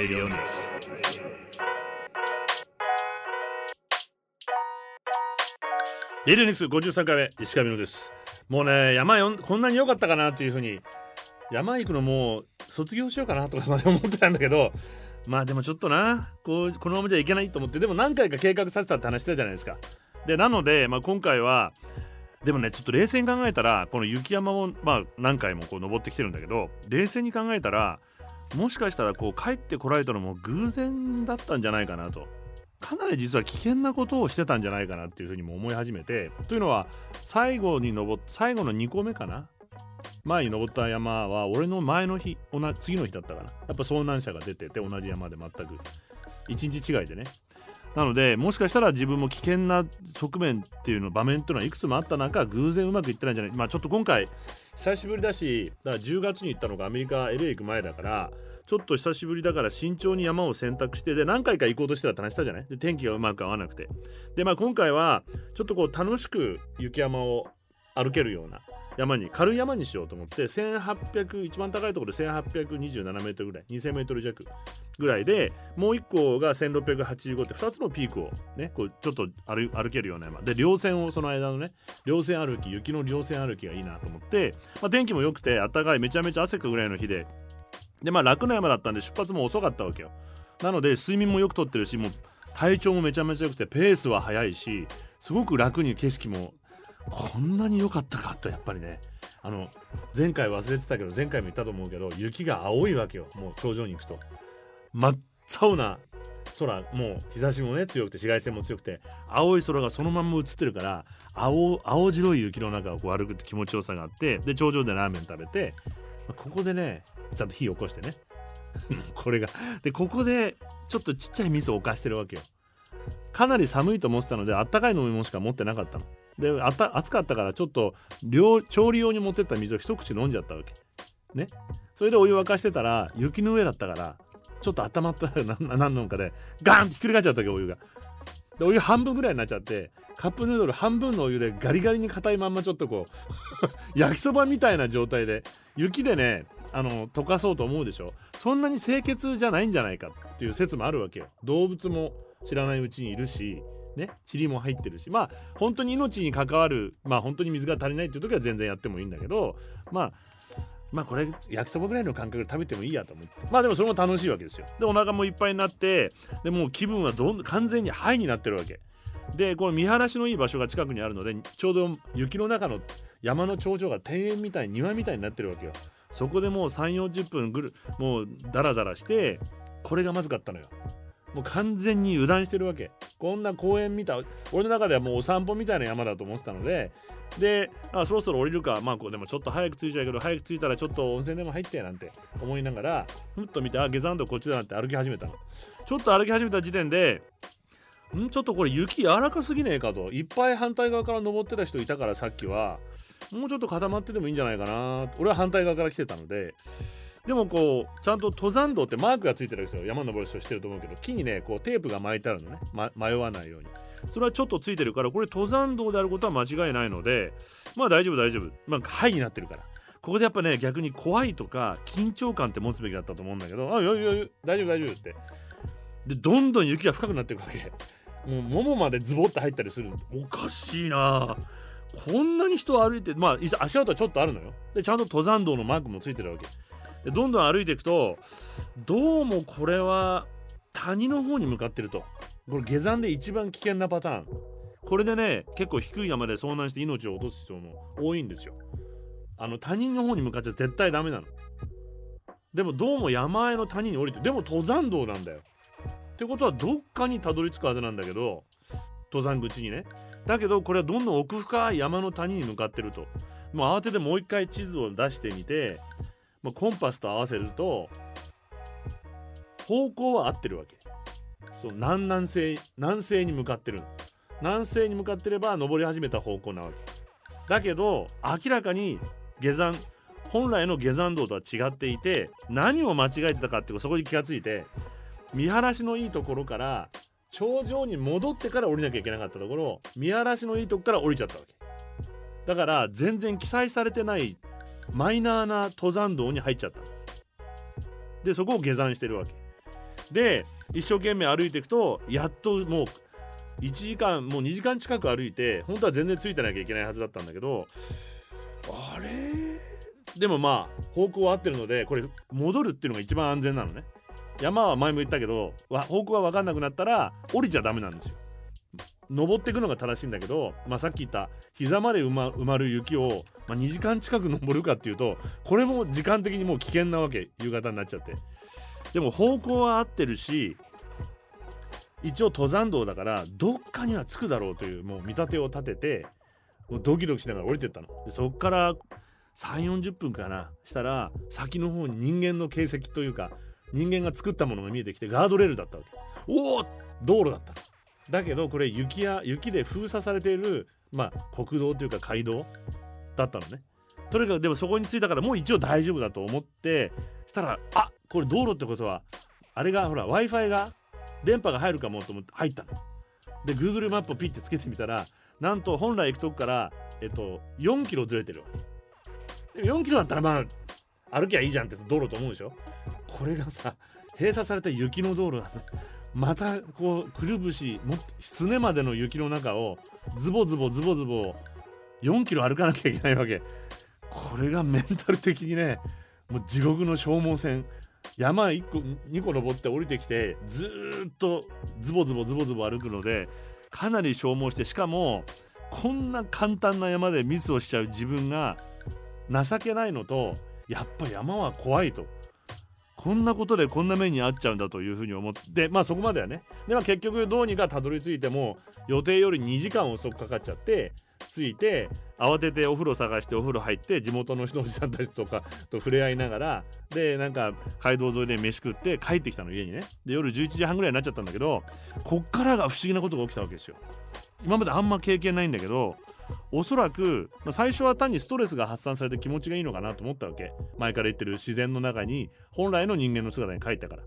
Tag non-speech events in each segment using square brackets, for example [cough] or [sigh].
Radio News. レディオニス53回目石上野ですもうね山よんこんなに良かったかなっていうふうに山行くのもう卒業しようかなとかまで思ってたんだけどまあでもちょっとなこうこのままじゃいけないと思ってでも何回か計画させたって話してたじゃないですかでなので、まあ、今回はでもねちょっと冷静に考えたらこの雪山をまあ何回もこう登ってきてるんだけど冷静に考えたらもしかしたらこう帰ってこられたのも偶然だったんじゃないかなと。かなり実は危険なことをしてたんじゃないかなっていうふうにも思い始めて。というのは最後に登最後の2個目かな。前に登った山は俺の前の日同次の日だったかな。やっぱ遭難者が出てて同じ山で全く。1日違いでね。なのでもしかしたら自分も危険な側面っていうの場面っていうのはいくつもあった中偶然うまくいってないんじゃない。まあちょっと今回久しぶりだしだから10月に行ったのがアメリカ LA 行く前だからちょっと久しぶりだから慎重に山を選択してで何回か行こうとしてたって話したじゃない？で天気がうまく合わなくて。でまあ今回はちょっとこう楽しく雪山を歩けるような山に軽い山にしようと思って1800一番高いところで1827メートルぐらい2000メートル弱ぐらいでもう1個が1685って2つのピークをねこうちょっと歩けるような山。で稜線をその間のね稜線歩き雪の稜線歩きがいいなと思って、まあ、天気も良くて暖かいめちゃめちゃ汗かくぐらいの日ででまあ楽な山だったんで出発も遅かったわけよ。なので睡眠もよくとってるしもう体調もめちゃめちゃ良くてペースは速いしすごく楽に景色もこんなに良かったかとやっぱりね。あの前回忘れてたけど前回も言ったと思うけど雪が青いわけよもう頂上に行くと。真っ青な空もう日差しもね強くて紫外線も強くて青い空がそのまんま映ってるから青青白い雪の中をこう歩くって気持ちよさがあってで頂上でラーメン食べてここでねちゃんと火起こしてね。[laughs] これが。でここでちょっとちっちゃいミスを犯してるわけよ。かなり寒いと思ってたのであったかい飲み物しか持ってなかったの。であた暑かったからちょっと料調理用に持ってった水を一口飲んじゃったわけ。ね。それでお湯沸かしてたら雪の上だったからちょっと温まったら何何のかでガーンってひっくり返っちゃったわけお湯が。でお湯半分ぐらいになっちゃってカップヌードル半分のお湯でガリガリに硬いまんまちょっとこう [laughs] 焼きそばみたいな状態で雪でねあの溶かそうと思うでしょ？そんなに清潔じゃないんじゃないかっていう説もあるわけよ。動物も知らないうちにいるしね塵も入ってるし。まあ本当に命に関わるまあ本当に水が足りないっていう時は全然やってもいいんだけどまあまあこれ焼きそばぐらいの感覚で食べてもいいやと思って。まあでもそれも楽しいわけですよ。でお腹もいっぱいになってでもう気分はどん完全にハイになってるわけ。でこの見晴らしのいい場所が近くにあるのでちょうど雪の中の山の頂上が庭園みたい庭みたいになってるわけよ。そこでもう3 4 0分ぐるもうダラダラしてこれがまずかったのよ。もう完全に油断してるわけ。こんな公園見た俺の中ではもうお散歩みたいな山だと思ってたのでであそろそろ降りるか。まあこうでもちょっと早く着いちゃうけど早く着いたらちょっと温泉でも入ってなんて思いながらふっと見てあ下山道こっちだなって歩き始めたの。ちょっと歩き始めた時点でん？ちょっとこれ雪柔らかすぎねえかと。いっぱい反対側から登ってた人いたからさっきは。もうちょっと固まっててもいいんじゃないかな。俺は反対側から来てたので。でもこうちゃんと登山道ってマークがついてるわけですよ。山登る人してると思うけど。木にねこうテープが巻いてあるのね、ま、迷わないように。それはちょっとついてるからこれ登山道であることは間違いないので。まあ大丈夫大丈夫。まあハイになってるから。ここでやっぱね逆に怖いとか緊張感って持つべきだったと思うんだけど。あいやいやいや大丈夫大丈夫って。でどんどん雪が深くなっていくわけ。もうももまでズボって入ったりするおかしいな。こんなに人歩いてまあ足跡はちょっとあるのよ。でちゃんと登山道のマークもついてるわけ。でどんどん歩いていくとどうもこれは谷の方に向かってると。これ下山で一番危険なパターン。これでね結構低い山で遭難して命を落とす人も多いんですよ。あの谷の方に向かっちゃ絶対ダメなの。でもどうも山あいの谷に降りてでも登山道なんだよ。ってことはどっかにたどり着くはずなんだけど登山口にね。だけどこれはどんどん奥深い山の谷に向かってると。もう慌ててもう一回地図を出してみてまあ、コンパスと合わせると方向は合ってるわけ。そう南南西南西に向かってる南西に向かってれば登り始めた方向なわけ。だけど明らかに下山本来の下山道とは違っていて何を間違えてたかっていうそこに気がついて見晴らしのいいところから頂上に戻ってから降りなきゃいけなかったところ見晴らしのいいとこから降りちゃったわけ。だから全然記載されてないマイナーな登山道に入っちゃったでそこを下山してるわけ。で一生懸命歩いていくとやっともう1時間もう2時間近く歩いて本当は全然ついてなきゃいけないはずだったんだけどあれ？でもまあ方向は合ってるのでこれ戻るっていうのが一番安全なのね。山は前も言ったけど方向が分かんなくなったら降りちゃダメなんですよ。登っていくのが正しいんだけど、まあ、さっき言った膝まで埋ま埋まる雪を、まあ、2時間近く登るかっていうとこれも時間的にもう危険なわけ。夕方になっちゃって。でも方向は合ってるし一応登山道だからどっかには着くだろうというもう見立てを立ててもうドキドキしながら降りてったの。でそっから3 4 0分かなしたら先の方に人間の形跡というか人間が作ったものが見えてきてガードレールだったわけ。おお道路だった。だけどこれ雪や雪で封鎖されているまあ国道というか街道だったのね。とにかくでもそこに着いたからもう一応大丈夫だと思ってしたらあこれ道路ってことはあれがほら w i f i が電波が入るかもと思って入ったの。で Google マップをピッてつけてみたらなんと本来行くとこからえっと4キロずれてるわけ。4キロだったらまあ歩きゃいいじゃんって道路と思うでしょ。これがさ閉鎖された雪の道路だ。またこうくるぶしもすねまでの雪の中をズボズボズボズボ4キロ歩かなきゃいけないわけ。これがメンタル的にねもう地獄の消耗戦。山1個2個登って降りてきてずっとズボズボズボズボ歩くのでかなり消耗してしかもこんな簡単な山でミスをしちゃう自分が情けないのとやっぱ山は怖いと。こんなことでこんな目に遭っちゃうんだというふうに思ってまあそこまではね。でも結局どうにかたどり着いても予定より2時間遅くかかっちゃって着いて慌ててお風呂探してお風呂入って地元の人おじさんたちとかと触れ合いながらでなんか街道沿いで飯食って帰ってきたの家にね。で夜11時半ぐらいになっちゃったんだけどこっからが不思議なことが起きたわけですよ。今まであんま経験ないんだけどおそらく、ま、最初は単にストレスが発散されて気持ちがいいのかなと思ったわけ。前から言ってる自然の中に本来の人間の姿に帰ったから。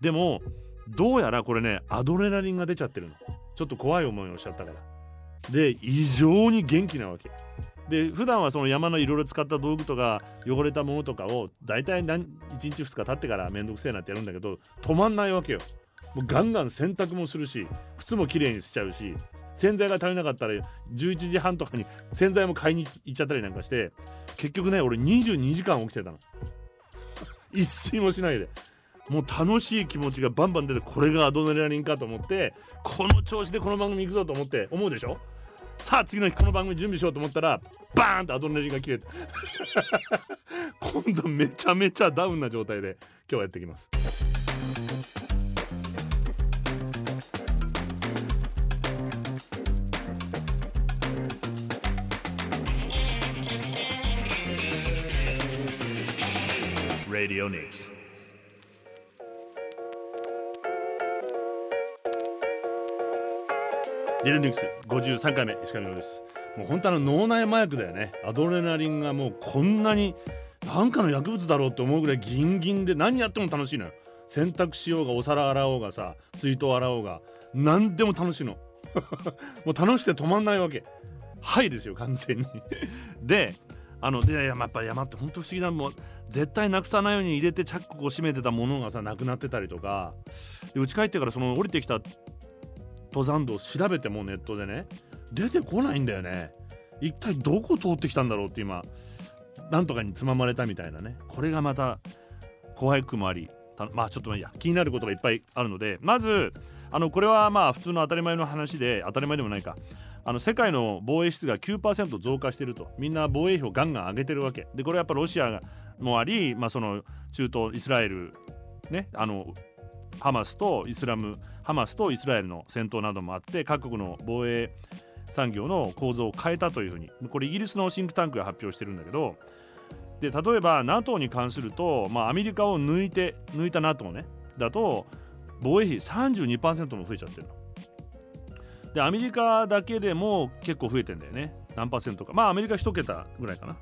でもどうやらこれねアドレナリンが出ちゃってるの。ちょっと怖い思いをしちゃったから。で異常に元気なわけ。で普段はその山のいろいろ使った道具とか汚れたものとかを大体何1日2日経ってからめんどくせえなってやるんだけど止まんないわけよ。もうガンガン洗濯もするし靴もきれいにしちゃうし洗剤が足りなかったら11時半とかに洗剤も買いに行っちゃったりなんかして結局ね俺22時間起きてたの。[laughs] 一睡もしないで。もう楽しい気持ちがバンバン出てこれがアドレナリンかと思ってこの調子でこの番組行くぞと思って思うでしょ？さあ次の日この番組準備しようと思ったらバーンとアドレナリンが切れて [laughs] 今度めちゃめちゃダウンな状態で今日はやっていきます。Radio Nix. ディルニクス53回目石上です。もう本当あの脳内麻薬だよね。アドレナリンがもうこんなになんかの薬物だろうって思うぐらいギンギンで何やっても楽しいのよ。洗濯しようがお皿洗おうがさ水筒洗おうが何でも楽しいの。[laughs] もう楽しくて止まんないわけ。はいですよ完全に。であのでやっぱ山って本当不思議なもう絶対なくさないように入れてチャックを閉めてたものがさなくなってたりとか。で家帰ってからその降りてきた登山道を調べてもネットでね出てこないんだよね。一体どこ通ってきたんだろうって今なんとかにつままれたみたいなね。これがまた怖いくもありまあちょっといや。気になることがいっぱいあるのでまずあのこれはまあ普通の当たり前の話で当たり前でもないか。あの世界の防衛出が9%増加していると。みんな防衛費をガンガン上げてるわけ。でこれはやっぱロシアもあり、まあ、その中東イスラエルねあのハマスとイスラムハマスとイスラエルの戦闘などもあって各国の防衛産業の構造を変えたというふうに。これイギリスのシンクタンクが発表してるんだけどで例えば NATO に関すると、まあ、アメリカを抜いて抜いた NATO ねだと防衛費32%も増えちゃってるの。でアメリカだけでも結構増えてんだよね何パーセントかまあアメリカ1桁ぐらいかな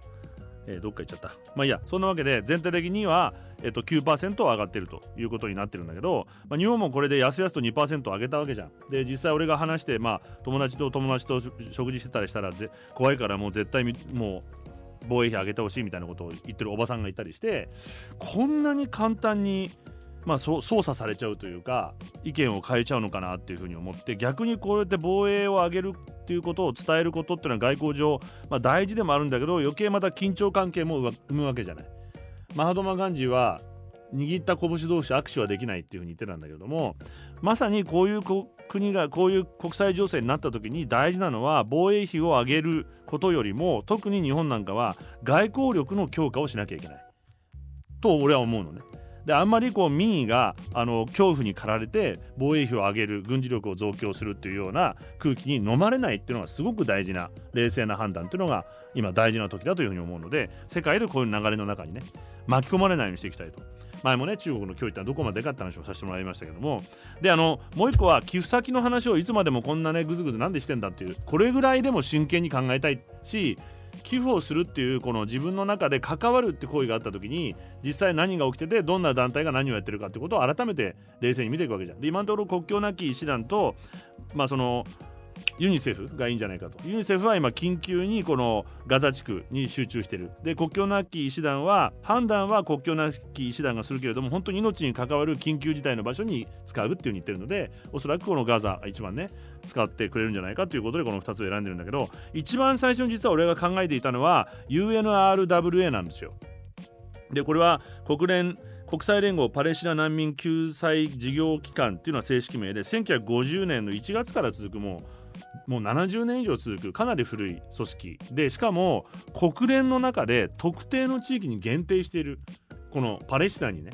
えー、どっか行っちゃった。まあいいや、そんなわけで全体的には、えっと、9%上がってるということになってるんだけど、まあ、日本もこれでやすやすと2%上げたわけじゃん。で、実際俺が話して、まあ、友達と友達と食事してたりしたら怖いからもう絶対もう防衛費上げてほしいみたいなことを言ってるおばさんがいたりしてこんなに簡単にまあ、操作されちゃうというか意見を変えちゃうのかなっていうふうに思って逆にこうやって防衛を上げるっていうことを伝えることっていうのは外交上、まあ、大事でもあるんだけど余計また緊張関係も生むわけじゃない。マハドマ・ガンジーは握った拳同士握手はできないっていうふうに言ってたんだけどもまさにこういう国がこういう国際情勢になった時に大事なのは防衛費を上げることよりも特に日本なんかは外交力の強化をしなきゃいけないと俺は思うのね。であんまりこう民意があの恐怖に駆られて防衛費を上げる軍事力を増強するっていうような空気に飲まれないっていうのがすごく大事な冷静な判断っていうのが今大事な時だというふうに思うので世界でこういう流れの中にね巻き込まれないようにしていきたいと。前もね中国の脅威ってどこまでかって話をさせてもらいましたけどもであのもう一個は寄付先の話をいつまでもこんなねぐずぐずなんでしてんだっていうこれぐらいでも真剣に考えたいし寄付をするっていうこの自分の中で関わるって行為があった時に実際何が起きててどんな団体が何をやってるかってことを改めて冷静に見ていくわけじゃん。で今のところ国境なき医師団とまあそのユニセフがいいんじゃないかと。ユニセフは今緊急にこのガザ地区に集中している。で国境なき医師団は判断は国境なき医師団がするけれども本当に命に関わる緊急事態の場所に使うっていうふうに言ってるのでおそらくこのガザ一番ね使ってくれるんじゃないかということでこの2つを選んでるんだけど一番最初に実は俺が考えていたのは UNRWA なんですよ。でこれは国連国際連合パレスチナ難民救済事業機関っていうのは正式名で1950年の1月から続くもうもう70年以上続くかなり古い組織。でしかも国連の中で特定の地域に限定している。このパレスチナにね。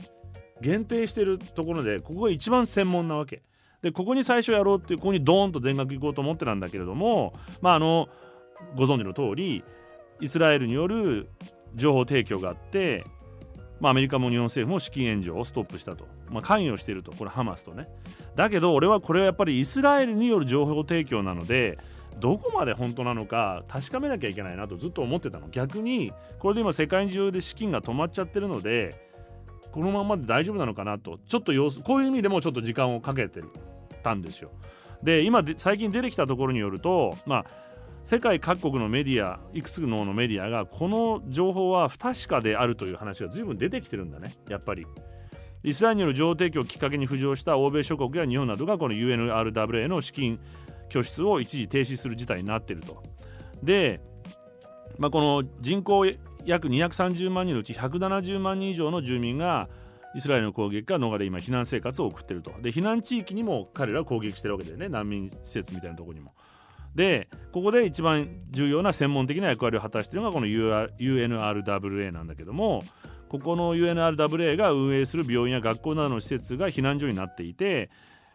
限定しているところでここが一番専門なわけ。でここに最初やろうってここにドーンと全額行こうと思ってたんだけれどもまああのご存知の通りイスラエルによる情報提供があってまあ、アメリカも日本政府も資金援助をストップしたと、まあ、関与しているとこれハマスとね。だけど俺はこれはやっぱりイスラエルによる情報提供なのでどこまで本当なのか確かめなきゃいけないなとずっと思ってたの。逆にこれで今世界中で資金が止まっちゃってるのでこのままで大丈夫なのかなと。ちょっと様子こういう意味でもちょっと時間をかけてたんですよ。で今最近出てきたところによるとまあ世界各国のメディアいくつのメディアがこの情報は不確かであるという話が随分出てきてるんだね。やっぱり。イスラエルによる情報提供をきっかけに浮上した欧米諸国や日本などがこの UNRWA の資金拠出を一時停止する事態になっていると。で、まあ、この人口約230万人のうち170万人以上の住民がイスラエルの攻撃から逃れ今避難生活を送っていると。で避難地域にも彼らは攻撃してるわけだよね難民施設みたいなところにも。でここで一番重要な専門的な役割を果たしているのがこの UNRWA なんだけどもここの UNRWA が運営する病院や学校などの施設が避難所になっていて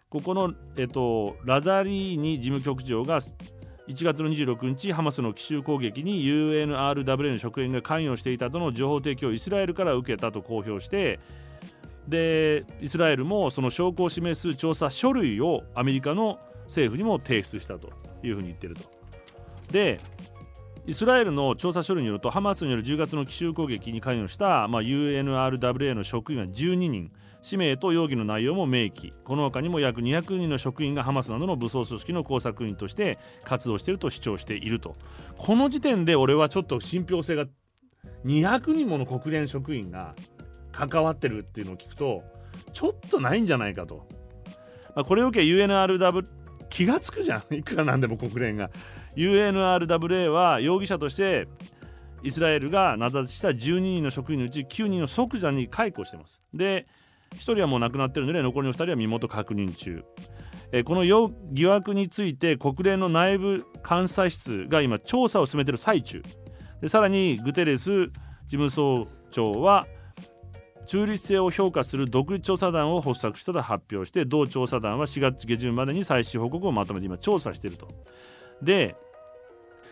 ここの、えっと、ラザリーニ事務局長が1月の26日ハマスの奇襲攻撃に UNRWA の職員が関与していたとの情報提供をイスラエルから受けたと公表してでイスラエルもその証拠を示す調査書類をアメリカの政府にも提出したというふうに言ってると。でイスラエルの調査書類によるとハマスによる10月の奇襲攻撃に関与した、まあ、UNRWA の職員は12人氏名と容疑の内容も明記。この他にも約200人の職員がハマスなどの武装組織の工作員として活動していると。主張しているとこの時点で俺はちょっと信憑性が200人もの国連職員が関わってるっていうのを聞くとちょっとないんじゃないかと、まあ、これを受け UNRW 気が付くじゃん。いくらなんでも国連が。UNRWA は容疑者としてイスラエルが名指しした12人の職員のうち9人を即座に解雇しています。で1人はもう亡くなってるので残りの2人は身元確認中。えこの疑惑について国連の内部監査室が今調査を進めている最中。でさらにグテレス事務総長は中立性を評価する独立調査団を発足したと発表して同調査団は4月下旬までに最終報告をまとめて今調査していると。で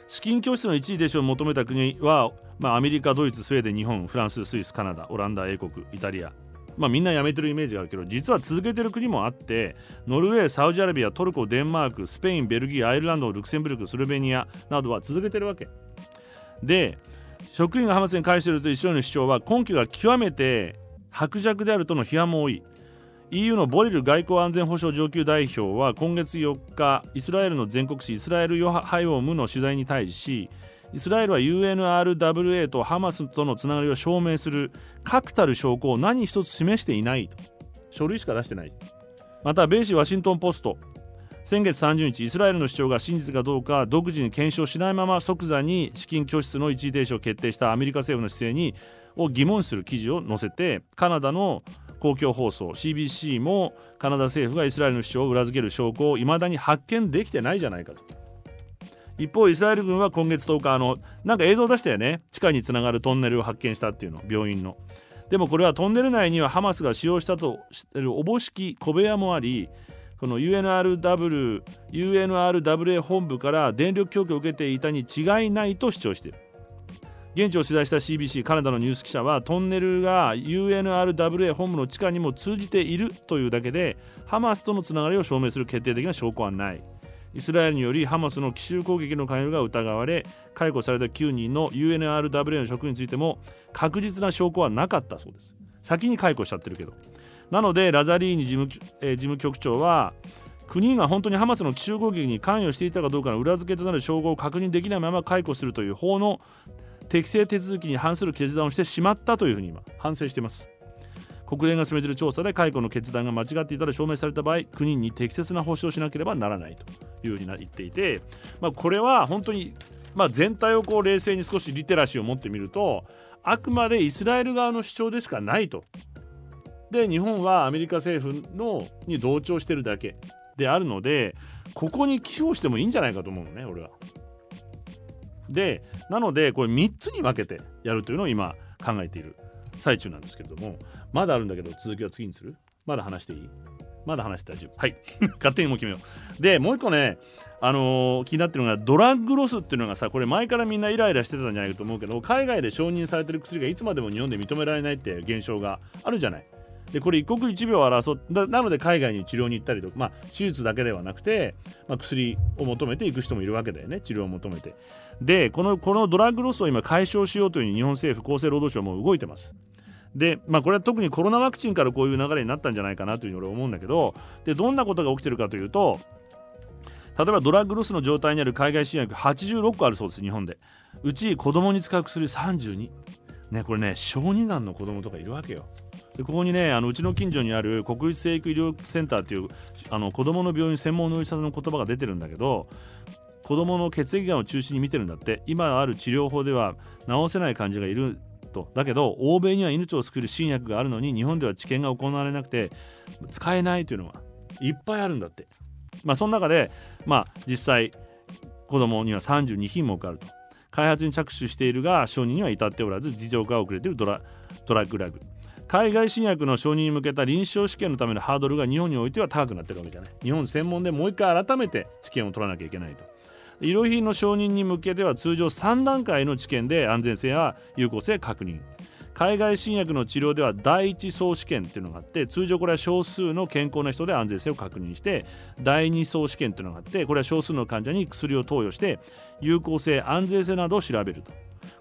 資金拠出の一時停止を求めた国は、まあ、アメリカドイツスウェーデン日本フランススイスカナダオランダ英国イタリア。まあみんなやめてるイメージがあるけど実は続けてる国もあってノルウェーサウジアラビアトルコデンマークスペインベルギーアイルランドルクセンブルクスロベニアなどは続けてるわけ。で職員がハマスに返していると一緒の主張は根拠が極めて薄弱であるとの批判も多い。EU のボリル外交安全保障上級代表は今月4日イスラエルの全国紙イスラエル・ヨハイオムの取材に対しイスラエルは UNRWA とハマスとのつながりを証明する確たる証拠を何一つ示していないと。書類しか出してない。また米紙ワシントン・ポスト。先月30日イスラエルの主張が真実かどうか独自に検証しないまま即座に資金拠出の一時停止を決定したアメリカ政府の姿勢にを疑問視する記事を載せてカナダの公共放送 CBC もカナダ政府がイスラエルの主張を裏付ける証拠をいまだに発見できてないじゃないかと。一方イスラエル軍は今月10日あのなんか映像出したよね。地下につながるトンネルを発見したっていうの病院の。でもこれはトンネル内にはハマスが使用したとしてるおぼしき小部屋もありこの UNRW UNRWA 本部から電力供給を受けていたに違いないと主張している。現地を取材した CBC カナダのニュース記者はトンネルが UNRWA 本部の地下にも通じているというだけでハマスとのつながりを証明する決定的な証拠はない。イスラエルによりハマスの奇襲攻撃の関与が疑われ解雇された9人の UNRWA の職員についても確実な証拠はなかったそうです。先に解雇しちゃってるけど。なのでラザリーニ事務,、えー、事務局長は9人が本当にハマスの奇襲攻撃に関与していたかどうかの裏付けとなる証拠を確認できないまま解雇するという法の適正手続きに反する決断をしてしまったというふうに今反省しています国連が進めている調査で解雇の決断が間違っていたら証明された場合国に適切な保障をしなければならないというふうに言っていて、まあ、これは本当に、まあ、全体をこう冷静に少しリテラシーを持ってみるとあくまでイスラエル側の主張でしかないと。で日本はアメリカ政府のに同調してるだけであるのでここに寄付をしてもいいんじゃないかと思うのね俺は。でなのでこれ3つに分けてやるというのを今考えている最中なんですけれどもまだあるんだけど続きは次にする？まだ話していい？まだ話して大丈夫はい。[laughs] 勝手にもう決めよう。でもう一個ねあのー、気になってるのがドラッグロスっていうのがさこれ前からみんなイライラしてたんじゃないかと思うけど海外で承認されてる薬がいつまでも日本で認められないって現象があるじゃない。でこれ一刻一秒を争っなので海外に治療に行ったりとか、まあ、手術だけではなくて、まあ、薬を求めて行く人もいるわけだよね。治療を求めて。でこのこのドラッグロスを今解消しようといううに日本政府厚生労働省も動いてます。でまあこれは特にコロナワクチンからこういう流れになったんじゃないかなというふうに俺は思うんだけどでどんなことが起きてるかというと例えばドラッグロスの状態にある海外新薬86個あるそうです日本で。うち子供に使う薬32ねこれね小児がんの子供とかいるわけよ。でここにねあのうちの近所にある国立成育医療センターっていうあの子どもの病院専門のお医者さんの言葉が出てるんだけど子どもの血液がんを中心に見てるんだって。今ある治療法では治せない患者がいると。だけど欧米には命を救う新薬があるのに日本では治験が行われなくて使えないというのはいっぱいあるんだって。まあその中でまあ実際子どもには32品目あると。開発に着手しているが承認には至っておらず事情が遅れているドラドラッグラグ。海外新薬の承認に向けた臨床試験のためのハードルが日本においては高くなってるわけじゃない。日本専門でもう一回改めて治験を取らなきゃいけないと。医療品の承認に向けては通常3段階の治験で安全性や有効性確認。海外新薬の治療では第一層試験っていうのがあって通常これは少数の健康な人で安全性を確認して第二層試験っていうのがあってこれは少数の患者に薬を投与して有効性安全性などを調べると。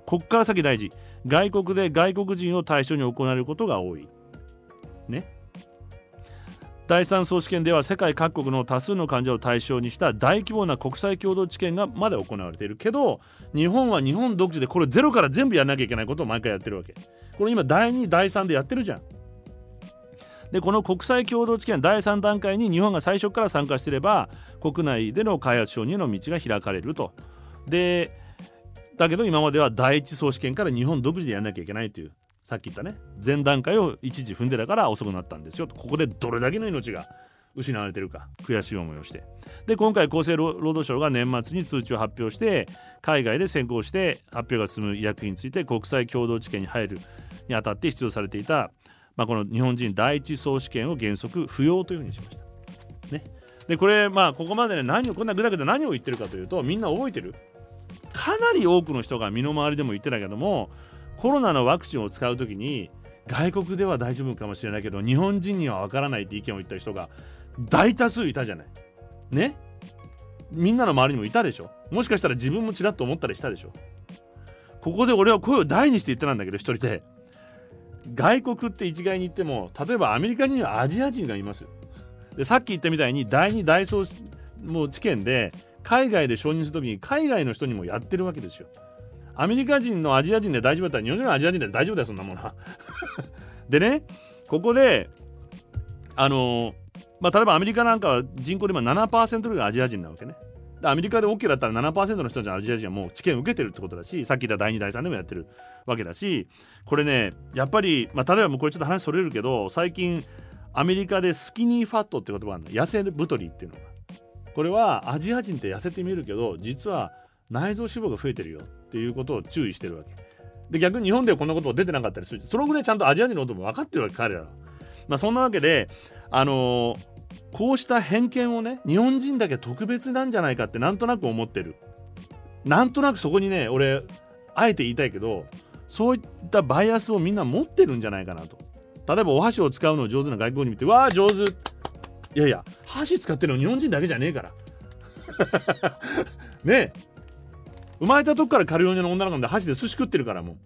こっから先大事。外国で外国人を対象に行われることが多い。ね。第3層試験では世界各国の多数の患者を対象にした大規模な国際共同治験がまだ行われているけど日本は日本独自でこれゼロから全部やらなきゃいけないことを毎回やってるわけ。これ今第2第3でやってるじゃん。でこの国際共同治験第3段階に日本が最初から参加していれば国内での開発承認の道が開かれると。でだけど今までは第一層試験から日本独自でやらなきゃいけないというさっき言ったね前段階を一時踏んでたから遅くなったんですよ。とここでどれだけの命が失われてるか悔しい思いをして。で今回厚生労働省が年末に通知を発表して海外で先行して発表が進む医薬品について国際共同治験に入るにあたって必要されていた、まあ、この日本人第一層試験を原則不要というふうにしました。ね、でこれまあここまでね何をこんなぐだぐだ何を言ってるかというとみんな覚えてる。かなり多くの人が身の回りでも言ってたけどもコロナのワクチンを使う時に外国では大丈夫かもしれないけど日本人にはわからないって意見を言った人が大多数いたじゃない。ね？みんなの周りにもいたでしょ。もしかしたら自分もちらっと思ったりしたでしょ。ここで俺は声を大にして言ってたんだけど一人で。外国って一概に言っても例えばアメリカにはアジア人がいます。でさっき言ったみたいに第2第3もう治験で海外で承認するときに海外の人にもやってるわけですよ。アメリカ人のアジア人で大丈夫だったら日本人のアジア人で大丈夫だよそんなものは。[laughs] でねここであのまあ、例えばアメリカなんかは人口で今7%ぐらいがアジア人なわけね。アメリカで OK だったら7%の人たちのアジア人はもう治験受けてるってことだしさっき言った第2第3でもやってるわけだしこれねやっぱり、まあ、例えばもうこれちょっと話それるけど最近アメリカでスキニーファットって言葉があるの痩せ太りっていうのがこれはアジア人って痩せて見えるけど実は内臓脂肪が増えてるよっていうことを注意してるわけ。で逆に日本ではこんなこと出てなかったりする。そのぐらいちゃんとアジア人のことも分かってるわけ彼らは。まあそんなわけであのーこうした偏見をね日本人だけ特別なんじゃないかってなんとなく思ってる。なんとなくそこにね俺あえて言いたいけどそういったバイアスをみんな持ってるんじゃないかなと。例えばお箸を使うのを上手な外国に見てわあ上手。いやいや箸使ってるの日本人だけじゃねえから。[laughs] ねえ。生まれたとこからカリフォルニアの女の子なんで箸で寿司食ってるからもう。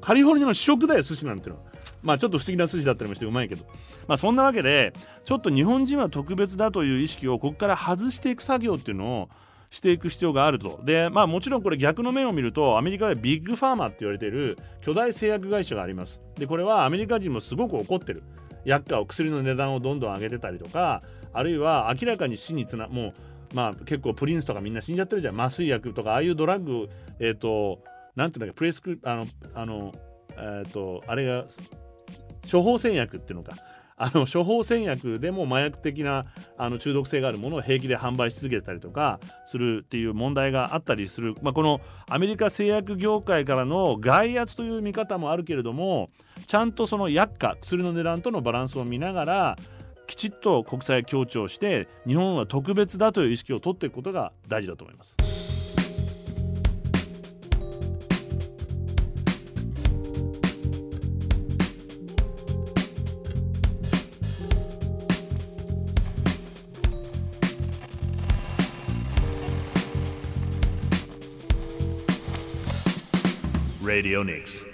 カリフォルニアの主食だよ寿司なんてのは。まあちょっと不思議な寿司だったりもしてうまいけど。まあそんなわけでちょっと日本人は特別だという意識をここから外していく作業っていうのをしていく必要があると。でまあもちろんこれ逆の面を見るとアメリカでビッグファーマーって言われている巨大製薬会社があります。でこれはアメリカ人もすごく怒ってる。薬価を薬の値段をどんどん上げてたりとかあるいは明らかに死につなもうまあ結構プリンスとかみんな死んじゃってるじゃん。麻酔薬とかああいうドラッグえっ、ー、となんていうんだっけプレスクあのあのえっ、ー、とあれが処方箋薬っていうのか。あの処方箋薬でも麻薬的なあの中毒性があるものを平気で販売し続けたりとかするっていう問題があったりする、まあ、このアメリカ製薬業界からの外圧という見方もあるけれどもちゃんとその薬価薬の値段とのバランスを見ながらきちっと国際協調して日本は特別だという意識を取っていくことが大事だと思います。Radio Nix.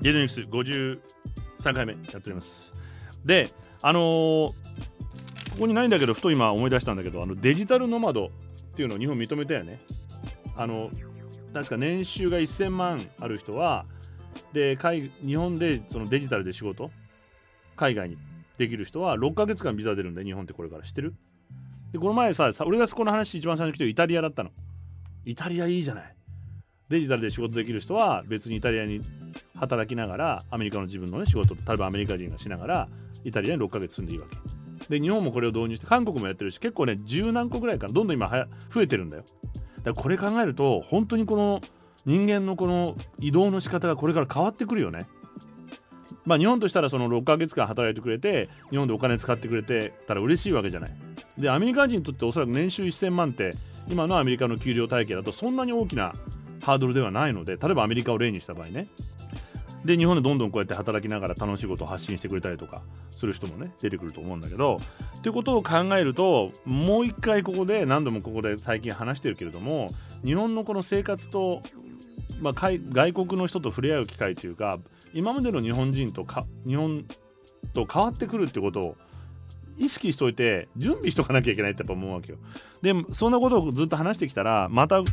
ニックス53回目やっております。で、あのー、ここにないんだけど、ふと今思い出したんだけど、あのデジタルノマドっていうのを日本認めたよね。あの、確か年収が1000万ある人は、で、日本でそのデジタルで仕事、海外にできる人は6ヶ月間ビザ出るんだよ日本ってこれから。知ってる？でこの前さ俺がそこの話一番最初に来てイタリアだったの。イタリアいいじゃない。デジタルで仕事できる人は別にイタリアに働きながらアメリカの自分のね仕事例えばアメリカ人がしながらイタリアに6ヶ月住んでいいわけ。で日本もこれを導入して韓国もやってるし結構ね十何個ぐらいからどんどん今は増えてるんだよ。だからこれ考えると本当にこの人間のこの移動の仕方がこれから変わってくるよね。まあ、日本としたらその6ヶ月間働いてくれて日本でお金使ってくれてたら嬉しいわけじゃない。でアメリカ人にとっておそらく年収1000万って今のアメリカの給料体系だとそんなに大きなハードルではないので例えばアメリカを例にした場合ねで日本でどんどんこうやって働きながら楽しいことを発信してくれたりとかする人もね出てくると思うんだけどということを考えるともう一回ここで何度もここで最近話してるけれども日本のこの生活と、まあ、外国の人と触れ合う機会というか今までの日本人とか日本と変わってくるってことを意識しといて準備しとかなきゃいけないってやっぱ思うわけよ。でそんなことをずっと話してきたらまた不思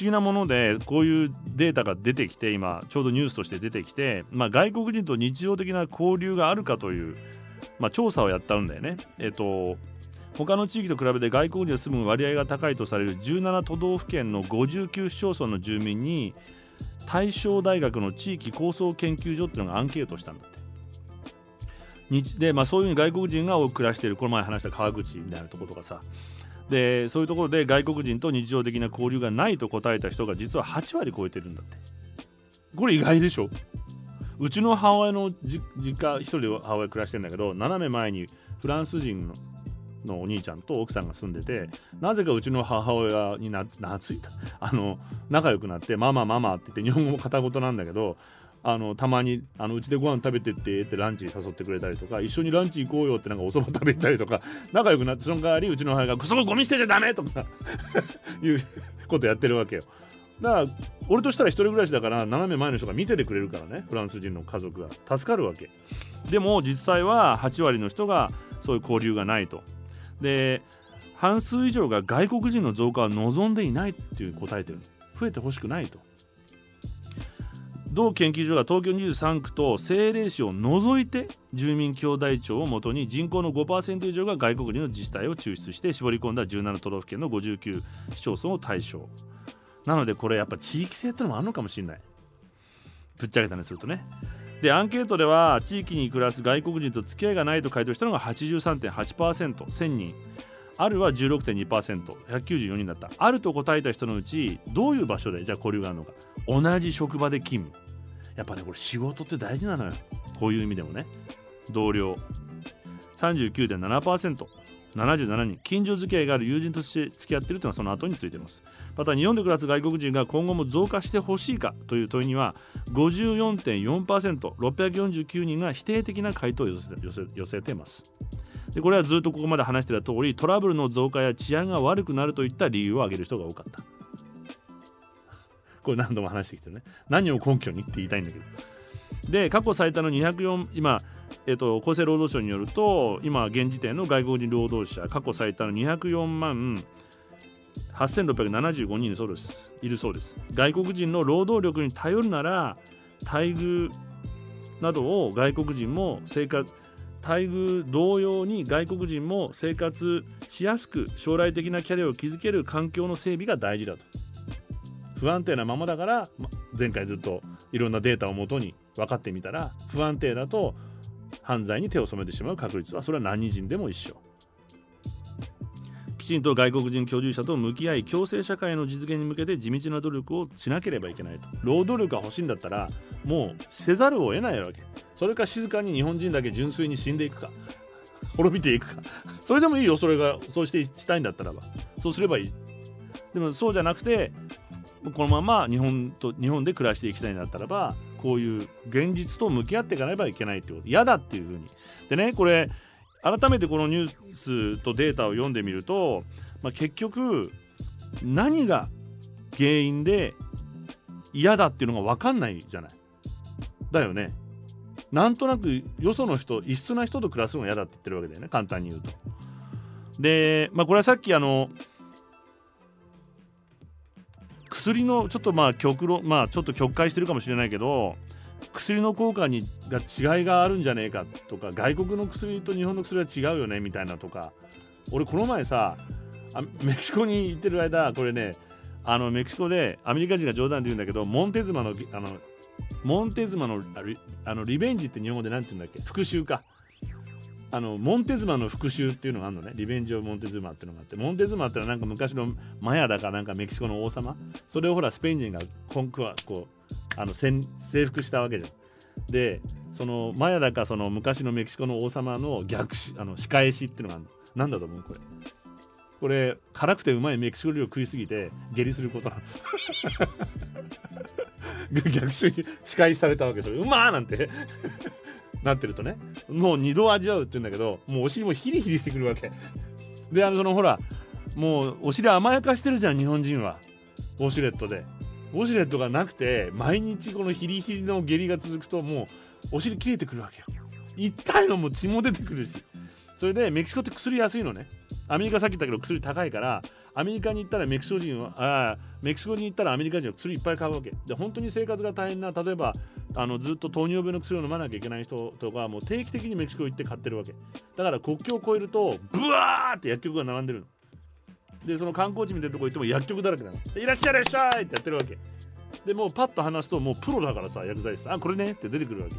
議なものでこういうデータが出てきて今ちょうどニュースとして出てきて、まあ、外国人と日常的な交流があるかという、まあ、調査をやったんだよね。えっと他の地域と比べて外国人が住む割合が高いとされる17都道府県の59市町村の住民に大正大学の地域構想研究所っていうのがアンケートしたんだって。日で、まあ、そういう外国人が多く暮らしているこの前話した川口みたいなところとかさ。でそういうところで外国人と日常的な交流がないと答えた人が実は8割超えてるんだって。これ意外でしょ？うちの母親の実家一人で母親暮らしてるんだけど斜め前にフランス人ののお兄ちゃんと奥さんが住んでてなぜかうちの母親にな懐いたあの仲良くなってママママって言って日本語も片言なんだけどあのたまにあのうちでご飯食べてってってランチ誘ってくれたりとか一緒にランチ行こうよってなんかおそば食べたりとか仲良くなってその代わりうちの母親が「そこゴミ捨てちゃダメ!」とか [laughs] いうことやってるわけよ。だから俺としたら一人暮らしだから斜め前の人が見ててくれるからねフランス人の家族が助かるわけでも実際は8割の人がそういう交流がないとで半数以上が外国人の増加は望んでいないっていう答えてる。増えてほしくないと。同研究所が東京23区と政令市を除いて住民兄弟庁をもとに人口の5%以上が外国人の自治体を抽出して絞り込んだ17都道府県の59市町村を対象なのでこれやっぱ地域性ってのもあるのかもしれない。ぶっちゃけたりするとね。でアンケートでは地域に暮らす外国人と付き合いがないと回答したのが 83.8%1000 人。あるは 16.2%194 人だった。あると答えた人のうちどういう場所でじゃあ交流があるのか。同じ職場で勤務。やっぱねこれ仕事って大事なのよ。こういう意味でもね。同僚。39.7%、77人近所付き合いがある友人として付き合っているというのはその後についています。また日本で暮らす外国人が今後も増加してほしいかという問いには 54.4%649 人が否定的な回答を寄せ寄せています。でこれはずっとここまで話してた通りトラブルの増加や治安が悪くなるといった理由を挙げる人が多かった。これ何度も話してきてね。何を根拠にって言いたいんだけど。で過去最多の204今えっと、厚生労働省によると今現時点の外国人労働者過去最多の204万8675人そうです。いるそうです。外国人の労働力に頼るなら待遇などを外国人も生活待遇同様に外国人も生活しやすく将来的なキャリアを築ける環境の整備が大事だと。不安定なままだから前回ずっといろんなデータをもとに分かってみたら不安定だと犯罪に手を染めてしまう確率はそれは何人でも一緒。きちんと外国人居住者と向き合い共生社会の実現に向けて地道な努力をしなければいけないと。労働力が欲しいんだったらもうせざるを得ないわけ。それか静かに日本人だけ純粋に死んでいくか。滅びていくか。それでもいいよそれが。そうしてしたいんだったらば。そうすればいい。でもそうじゃなくてこのまま日本と日本で暮らしていきたいんだったらばこういう現実と向き合っていかなければいけないってこと嫌だっていうふうにでねこれ改めてこのニュースとデータを読んでみると、まあ、結局何が原因で嫌だっていうのが分かんないじゃない。だよね。なんとなくよその人異質な人と暮らすのが嫌だって言ってるわけだよね簡単に言うと。でまあこれはさっきあの薬のちょっとまあ極論まあちょっと曲解してるかもしれないけど薬の効果にが違いがあるんじゃねえかとか外国の薬と日本の薬は違うよねみたいなとか俺この前さメキシコに行ってる間これねあのメキシコでアメリカ人が冗談で言うんだけどモンテズマのあのモンテズマのあのリベンジって日本語で何て言うんだっけ？復讐か。あのモンテズマの復讐っていうのがあるのね。リベンジオブモンテズマっていうのがあって。モンテズマってのはなんか昔のマヤだかなんかメキシコの王様。それをほらスペイン人がコンクワこうあの征服したわけじゃん。でそのマヤだかその昔のメキシコの王様の逆あの仕返しっていうのがあるの。なんだと思うこれ。これ辛くてうまいメキシコ料理を食いすぎて下痢することなの。[laughs] 逆襲に仕返しされたわけ。それうまーなんて。なってるとねもう2度味わうって言うんだけどもうお尻もヒリヒリしてくるわけ。であのそのほらもうお尻甘やかしてるじゃん日本人は。ウォシュレットで。ウォシュレットがなくて毎日このヒリヒリの下痢が続くともうお尻切れてくるわけよ。痛いのも血も出てくるし。それでメキシコって薬安いのね。アメリカさっき言ったけど薬高いからアメリカに行ったらメキシコ人はあメキシコに行ったらアメリカ人は薬いっぱい買うわけ。で本当に生活が大変な例えばあのずっと糖尿病の薬を飲まなきゃいけない人とかもう定期的にメキシコ行って買ってるわけ。だから国境を越えるとブワーって薬局が並んでるの。でその観光地みたいなとこ行っても薬局だらけなの。いらっしゃいいらっしゃいってやってるわけ。でもうパッと話すともうプロだからさ薬剤師さんあこれねって出てくるわけ。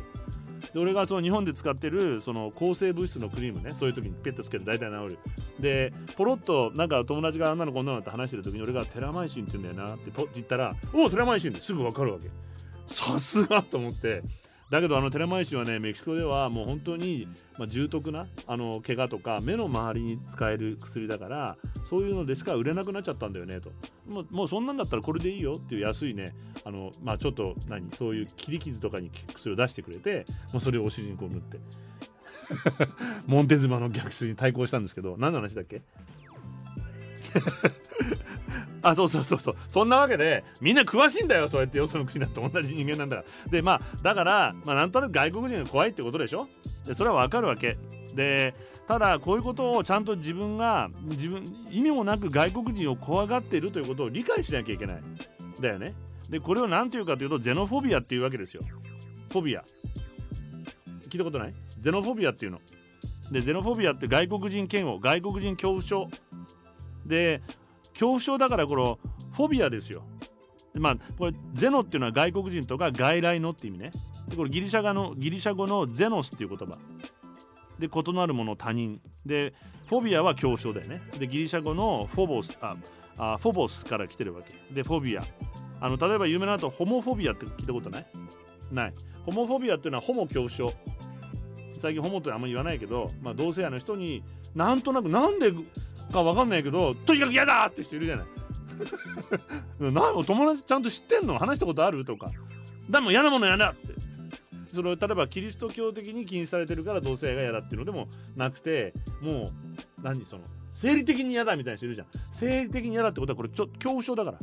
で俺がその日本で使ってるその抗生物質のクリームねそういう時にペットつける大体治る。でポロッとなんか友達があんなのこんなのって話してる時に俺がテラマイシンって言うんだよなってポッて言ったらおおテラマイシンってすぐ分かるわけ。さすがと思って。だけどあのテラマイシンはねメキシコではもう本当に、まあ、重篤なあの怪我とか目の周りに使える薬だからそういうのでしか売れなくなっちゃったんだよねと。もうもうそんなんだったらこれでいいよっていう安いねあの、まあ、ちょっと何そういう切り傷とかに薬を出してくれてもうそれをお尻にこう塗って。[laughs] モンテズマの逆襲に対抗したんですけど何の話だっけ？[laughs] あそうそうそうそう。そんなわけでみんな詳しいんだよそうやってよその国だと。同じ人間なんだから。でまあだから、まあ、なんとなく外国人が怖いってことでしょ？でそれはわかるわけ。でただこういうことをちゃんと自分が自分意味もなく外国人を怖がっているということを理解しなきゃいけない。だよね。でこれを何て言うかというとゼノフォビアっていうわけですよ。フォビア。聞いたことない？ゼノフォビアっていうの。でゼノフォビアって外国人嫌悪外国人恐怖症。で恐怖症だからこのフォビアですよ。まあこれゼノっていうのは外国人とか外来のって意味ね。でこれギリシャ語のギリシャ語のゼノスっていう言葉。で異なるもの他人。でフォビアは恐怖症だよね。でギリシャ語のフォボスああフォボスから来てるわけ。でフォビア。あの例えば有名なとホモフォビアって聞いたことない？ない。ホモフォビアっていうのはホモ恐怖症。最近ホモってあんまり言わないけど、まあ、同性愛の人になんとなくなんでか分かんないけどとにかく嫌だって人いるじゃない。[laughs] な友達ちゃんと知ってんの？話したことある？とか。でも嫌なもの嫌だって。その例えばキリスト教的に禁止されてるから同性愛が嫌だっていうのでもなくてもう何？その生理的に嫌だみたいな人いるじゃん。生理的に嫌だってことはこれちょ恐怖症だから。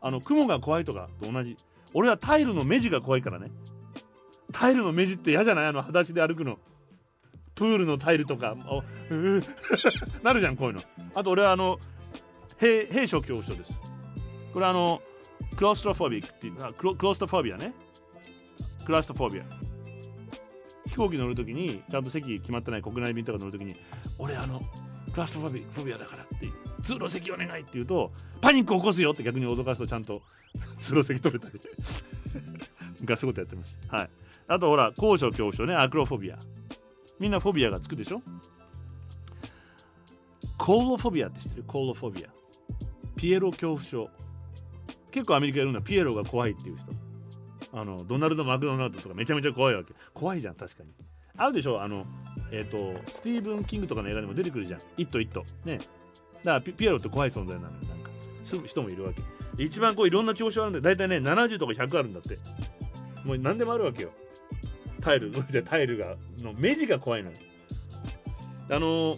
あの雲が怖いとかと同じ。俺はタイルの目地が怖いからね。タイルの目地って嫌じゃない？あの裸足で歩くの。プールのタイルとか。[laughs] なるじゃんこういうの。あと俺はあの兵兵所恐怖症です。これあのクロストフォビックっていうクロクロストフォビアね。クラストフォビア。飛行機乗るときにちゃんと席決まってない国内便とか乗るときに俺あのクラストフォビアだからって通路席お願いって言うとパニック起こすよって逆に脅かすとちゃんと [laughs] 通路席取れたり。[laughs] 昔そういうことやってました。はい。あとほら高所恐怖症ね。アクロフォビア。みんなフォビアがつくでしょ？コーロフォビアって知ってる？コーロフォビア。ピエロ恐怖症。結構アメリカいるのはピエロが怖いっていう人。あのドナルド・マクドナルドとかめちゃめちゃ怖いわけ。怖いじゃん確かに。あるでしょ？あのえっ、ー、とスティーブン・キングとかの映画でも出てくるじゃん「イット・イット」ね。だからピエロって怖い存在なのよなんか。すぐ人もいるわけ。一番こういろんな恐怖症あるんで大体ね70とか100あるんだって。もう何でもあるわけよ。タイルでタイルがの目地が怖いのよ。あの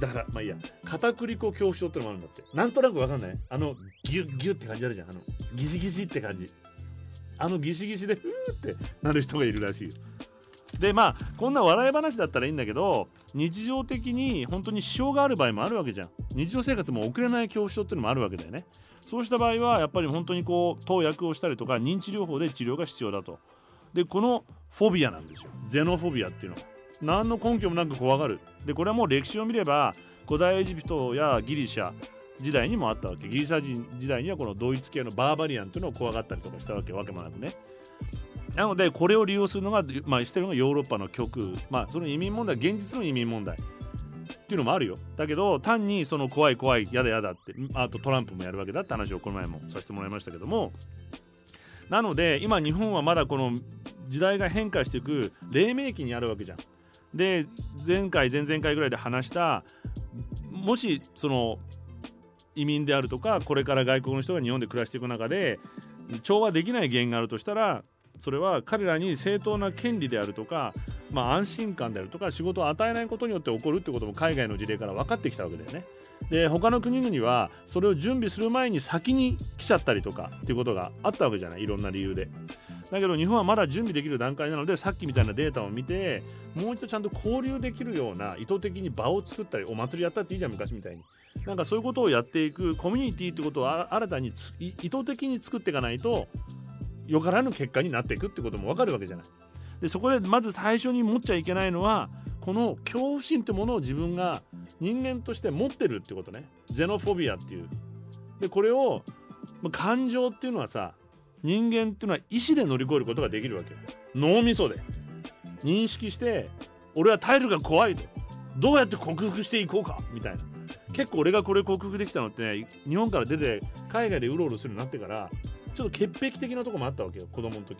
だからまあいいや。片栗粉恐怖症ってのもあるんだって。なんとなくわかんない。あのギュッギュッって感じあるじゃん。あのギシギシって感じ。あのギシギシでふーってなる人がいるらしいよ。でまあこんな笑い話だったらいいんだけど日常的に本当に支障がある場合もあるわけじゃん。日常生活も送れない恐怖症っていうのもあるわけだよね。そうした場合はやっぱり本当にこう投薬をしたりとか認知療法で治療が必要だと。でこのフォビアなんですよ。ゼノフォビアっていうの。は何の根拠もなく怖がる。でこれはもう歴史を見れば古代エジプトやギリシャ時代にもあったわけ。ギリシャ人時代にはこのドイツ系のバーバリアンというのを怖がったりとかしたわけわけもなくね。なのでこれを利用するのが、まあ、してるのがヨーロッパの極右まあその移民問題現実の移民問題っていうのもあるよ。だけど単にその怖い怖いやだやだってあとトランプもやるわけだって話をこの前もさせてもらいましたけども。なので今日本はまだこの時代が変化していく黎明期にあるわけじゃん。で前回前々回ぐらいで話したもしその移民であるとかこれから外国の人が日本で暮らしていく中で調和できない原因があるとしたらそれは彼らに正当な権利であるとか、まあ、安心感であるとか仕事を与えないことによって起こるってことも海外の事例から分かってきたわけだよね。で他の国々はそれを準備する前に先に来ちゃったりとかっていうことがあったわけじゃないいろんな理由で。だけど日本はまだ準備できる段階なのでさっきみたいなデータを見てもう一度ちゃんと交流できるような意図的に場を作ったりお祭りやったっていいじゃん昔みたいに。なんかそういうことをやっていくコミュニティってことを新たに意図的に作っていかないとよからぬ結果になっていくってことも分かるわけじゃない。でそこでまず最初に持っちゃいけないのはこの恐怖心ってものを自分が人間として持ってるってことね。ゼノフォビアっていう。でこれを感情っていうのはさ人間っていうのは意思で乗り越えることができるわけ脳みそで。認識して俺はタイルが怖いと。どうやって克服していこうか？みたいな。結構俺がこれ克服できたのってね日本から出て海外でうろうろするようになってからちょっと潔癖的なとこもあったわけよ子供の時。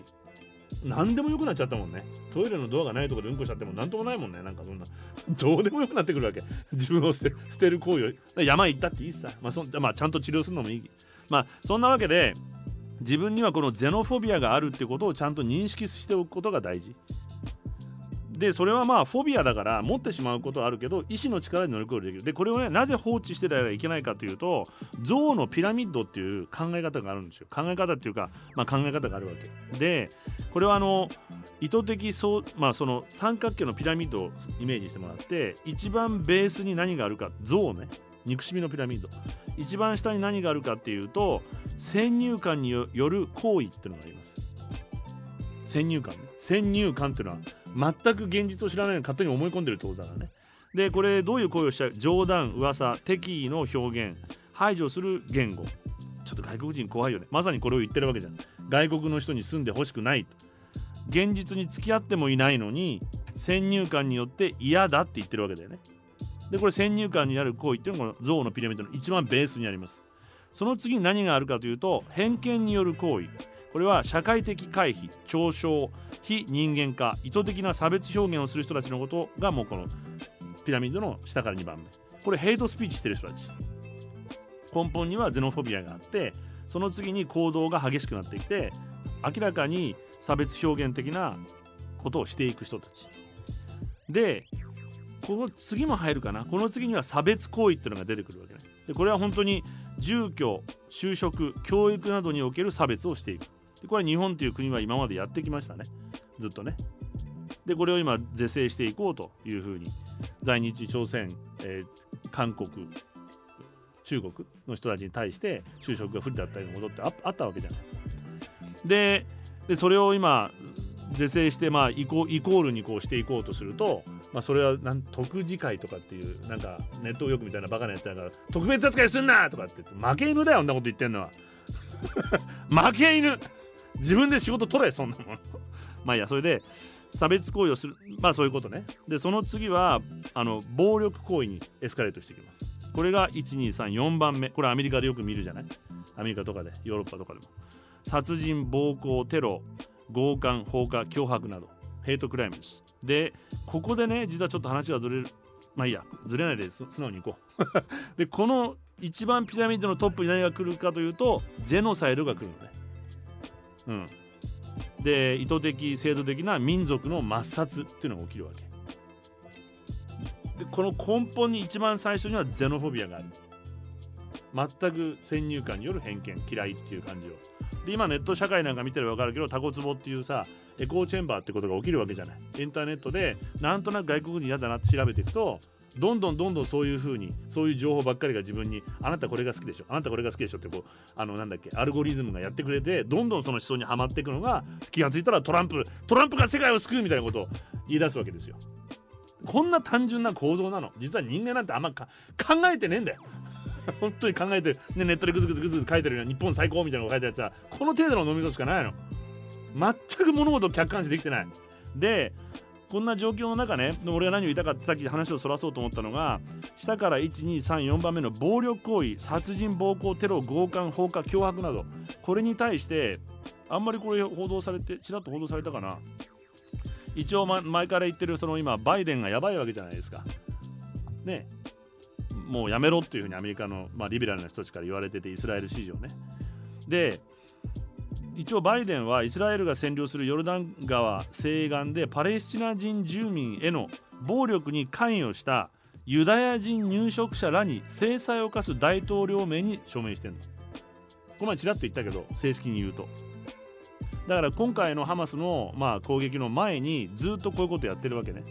何でもよくなっちゃったもんね。トイレのドアがないとこでうんこしちゃっても何ともないもんね。なんかそんな。どうでもよくなってくるわけ。自分を捨て捨てる行為を。山行ったっていいさ、まあそまあ、ちゃんと治療するのもいい。まあそんなわけで自分にはこのゼノフォビアがあるってことをちゃんと認識しておくことが大事。でそれはまあフォビアだから持ってしまうことはあるけど意志の力で乗り越えるできる。でこれをねなぜ放置してたらいけないかというと象のピラミッドっていう考え方があるんですよ。考え方っていうか、まあ、考え方があるわけ。でこれはあの意図的そうまあその三角形のピラミッドをイメージしてもらって一番ベースに何があるか象ね。憎しみのピラミッド。一番下に何があるかっていうと先入観による行為っていうのがあります。先入観先入観っていうのは全く現実を知らないのに勝手に思い込んでるってことだからね。でこれどういう行為をした冗談噂敵意の表現。排除する言語。ちょっと外国人怖いよね。まさにこれを言ってるわけじゃん。外国の人に住んでほしくない現実に付き合ってもいないのに先入観によって嫌だって言ってるわけだよね。でこれ先入観になる行為っていうのがこの象のピラミッドの一番ベースにあります。その次に何があるかというと偏見による行為。これは社会的回避嘲笑非人間化意図的な差別表現をする人たちのことがもうこのピラミッドの下から2番目。これヘイトスピーチしてる人たち。根本にはゼノフォビアがあってその次に行動が激しくなってきて明らかに差別表現的なことをしていく人たち。でこの次も入るかな。この次には差別行為っていうのが出てくるわけね。でこれは本当に住居就職教育などにおける差別をしていく。でこれは日本という国は今までやってきましたね。ずっとね。でこれを今是正していこうというふうに在日朝鮮、えー、韓国中国の人たちに対して就職が不利だったりのことってあったわけじゃない。でそれを今是正してまあイコイコールにこうしていこうとすると、まあ、それはなん特次会とかっていうなんかネット右翼みたいなバカなやつだから特別扱いすんなとかって負け犬だよあんなこと言ってんのは。[laughs] 負け犬。自分で仕事取れそんなもん。[laughs] まあいやそれで差別行為をするまあそういうことね。でその次はあの暴力行為にエスカレートしていきます。これが1234番目。これアメリカでよく見るじゃない？アメリカとかでヨーロッパとかでも。殺人暴行テロ。強姦放火脅迫などヘイトクライムです。でここでね実はちょっと話がずれるまあいいやずれないで素直にいこう。[laughs] でこの一番ピラミッドのトップに何が来るかというとジェノサイドが来るのね。うん。で意図的制度的な民族の抹殺っていうのが起きるわけ。でこの根本に一番最初にはゼノフォビアがある。全く先入観による偏見嫌いっていう感じを。で今ネット社会なんか見てれば分かるけどタコツボっていうさエコーチェンバーってことが起きるわけじゃない。インターネットでなんとなく外国人嫌だなって調べていくとどんどんどんどんそういう風にそういう情報ばっかりが自分にあなたこれが好きでしょあなたこれが好きでしょってこうあのなんだっけアルゴリズムがやってくれてどんどんその思想にはまっていくのが気がついたらトランプトランプが世界を救うみたいなことを言い出すわけですよ。こんな単純な構造なの。実は人間なんてあんま考えてねえんだよ。[laughs] 本当に考えて、ね、ネットでグズグズグズ書いてるよ日本最高みたいなのが書いてあるやつはこの程度の飲み物しかないの。全く物事を客観視できてない。でこんな状況の中ね俺が何を言いたかってさっき話をそらそうと思ったのが下から1234番目の暴力行為殺人暴行テロ強姦放火脅迫など。これに対してあんまりこれ報道されてちらっと報道されたかな。一応前から言ってるその今バイデンがやばいわけじゃないですか。ね。もうやめろっていうふうにアメリカの、まあ、リベラルな人たちから言われててイスラエル史上ねで一応バイデンはイスラエルが占領するヨルダン川西岸でパレスチナ人住民への暴力に関与したユダヤ人入植者らに制裁を科す大統領名に署名してんの。この前ちらっと言ったけど正式に言うと。だから今回のハマスの、まあ、攻撃の前にずっとこういうことやってるわけね。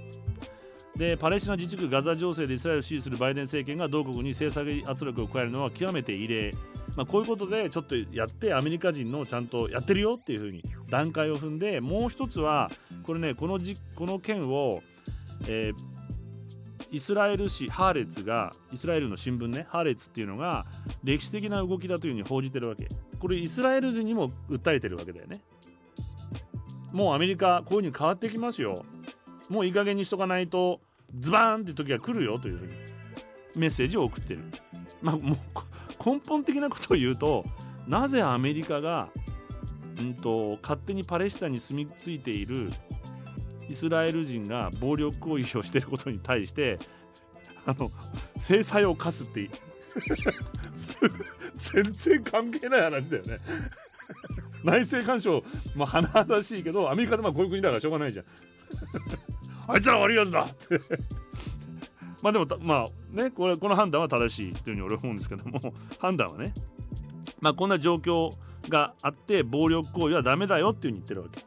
でパレスチナ自治区ガザ情勢でイスラエルを支持するバイデン政権が同国に制裁圧力を加えるのは極めて異例、まあ、こういうことでちょっとやってアメリカ人のちゃんとやってるよっていうふうに段階を踏んでもう一つはこれねこのじこの件を、えー、イスラエル紙ハーレツがイスラエルの新聞ねハーレツっていうのが歴史的な動きだというふうに報じてるわけ。これイスラエル人にも訴えてるわけだよね。もうアメリカこういうふうに変わってきますよ。もういい加減にしとかないとズバーンって時が来るよというふうにメッセージを送ってる。まあ、もう根本的なことを言うとなぜアメリカが、うんと、勝手にパレスチナに住み着いているイスラエル人が暴力行為をしていることに対してあの制裁を科すって [laughs] 全然関係ない話だよね [laughs] 内政干渉まあ甚だしいけどアメリカでまあこういう国だからしょうがないじゃんあいつら悪いやつだ。っ [laughs] てまあでもまあねこれこの判断は正しいというふうに俺は思うんですけども [laughs] 判断はね。まあこんな状況があって暴力行為はダメだよっていうふうに言ってるわけ。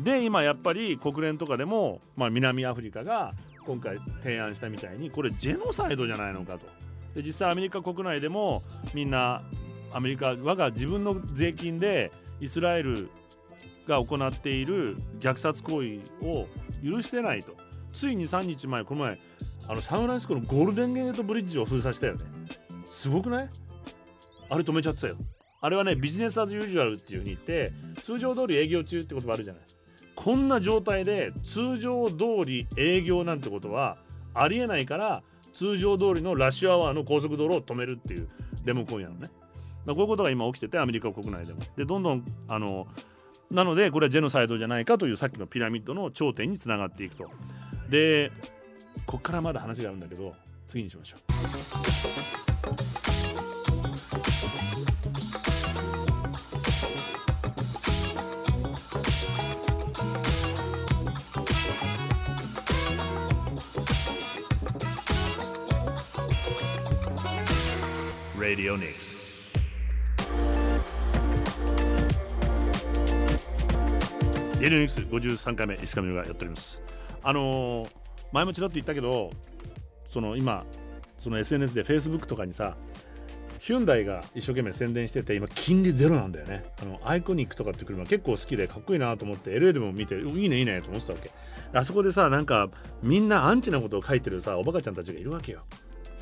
で今やっぱり国連とかでも、まあ、南アフリカが今回提案したみたいにこれジェノサイドじゃないのかと。で実際アメリカ国内でもみんなアメリカ我が自分の税金でイスラエルが行っている虐殺行為を許してないと。ついに3日前この前あのサンフランシスコのゴールデンゲートブリッジを封鎖したよね。すごくない？あれ止めちゃってたよ。あれはねビジネスアズユージュアルっていうふうに言って通常通り営業中って言葉あるじゃない。こんな状態で通常通り営業なんてことはありえないから通常通りのラッシュアワーの高速道路を止めるっていうデモ行為なのね、まあ、こういうことが今起きててアメリカ国内でも。でどんどんあのなのでこれはジェノサイドじゃないかというさっきのピラミッドの頂点につながっていくと。でこっからまだ話があるんだけど次にしましょう。Radio Nix レディオニクス53回目石上がやっております。あのー、前もちらっと言ったけどその今その SNS で Facebook とかにさヒュンダイが一生懸命宣伝してて今金利ゼロなんだよね。あのアイコニックとかって車結構好きでかっこいいなと思って LA でも見ていいねいいねと思ってたわけ。あそこでさなんかみんなアンチなことを書いてるさおバカちゃんたちがいるわけよ。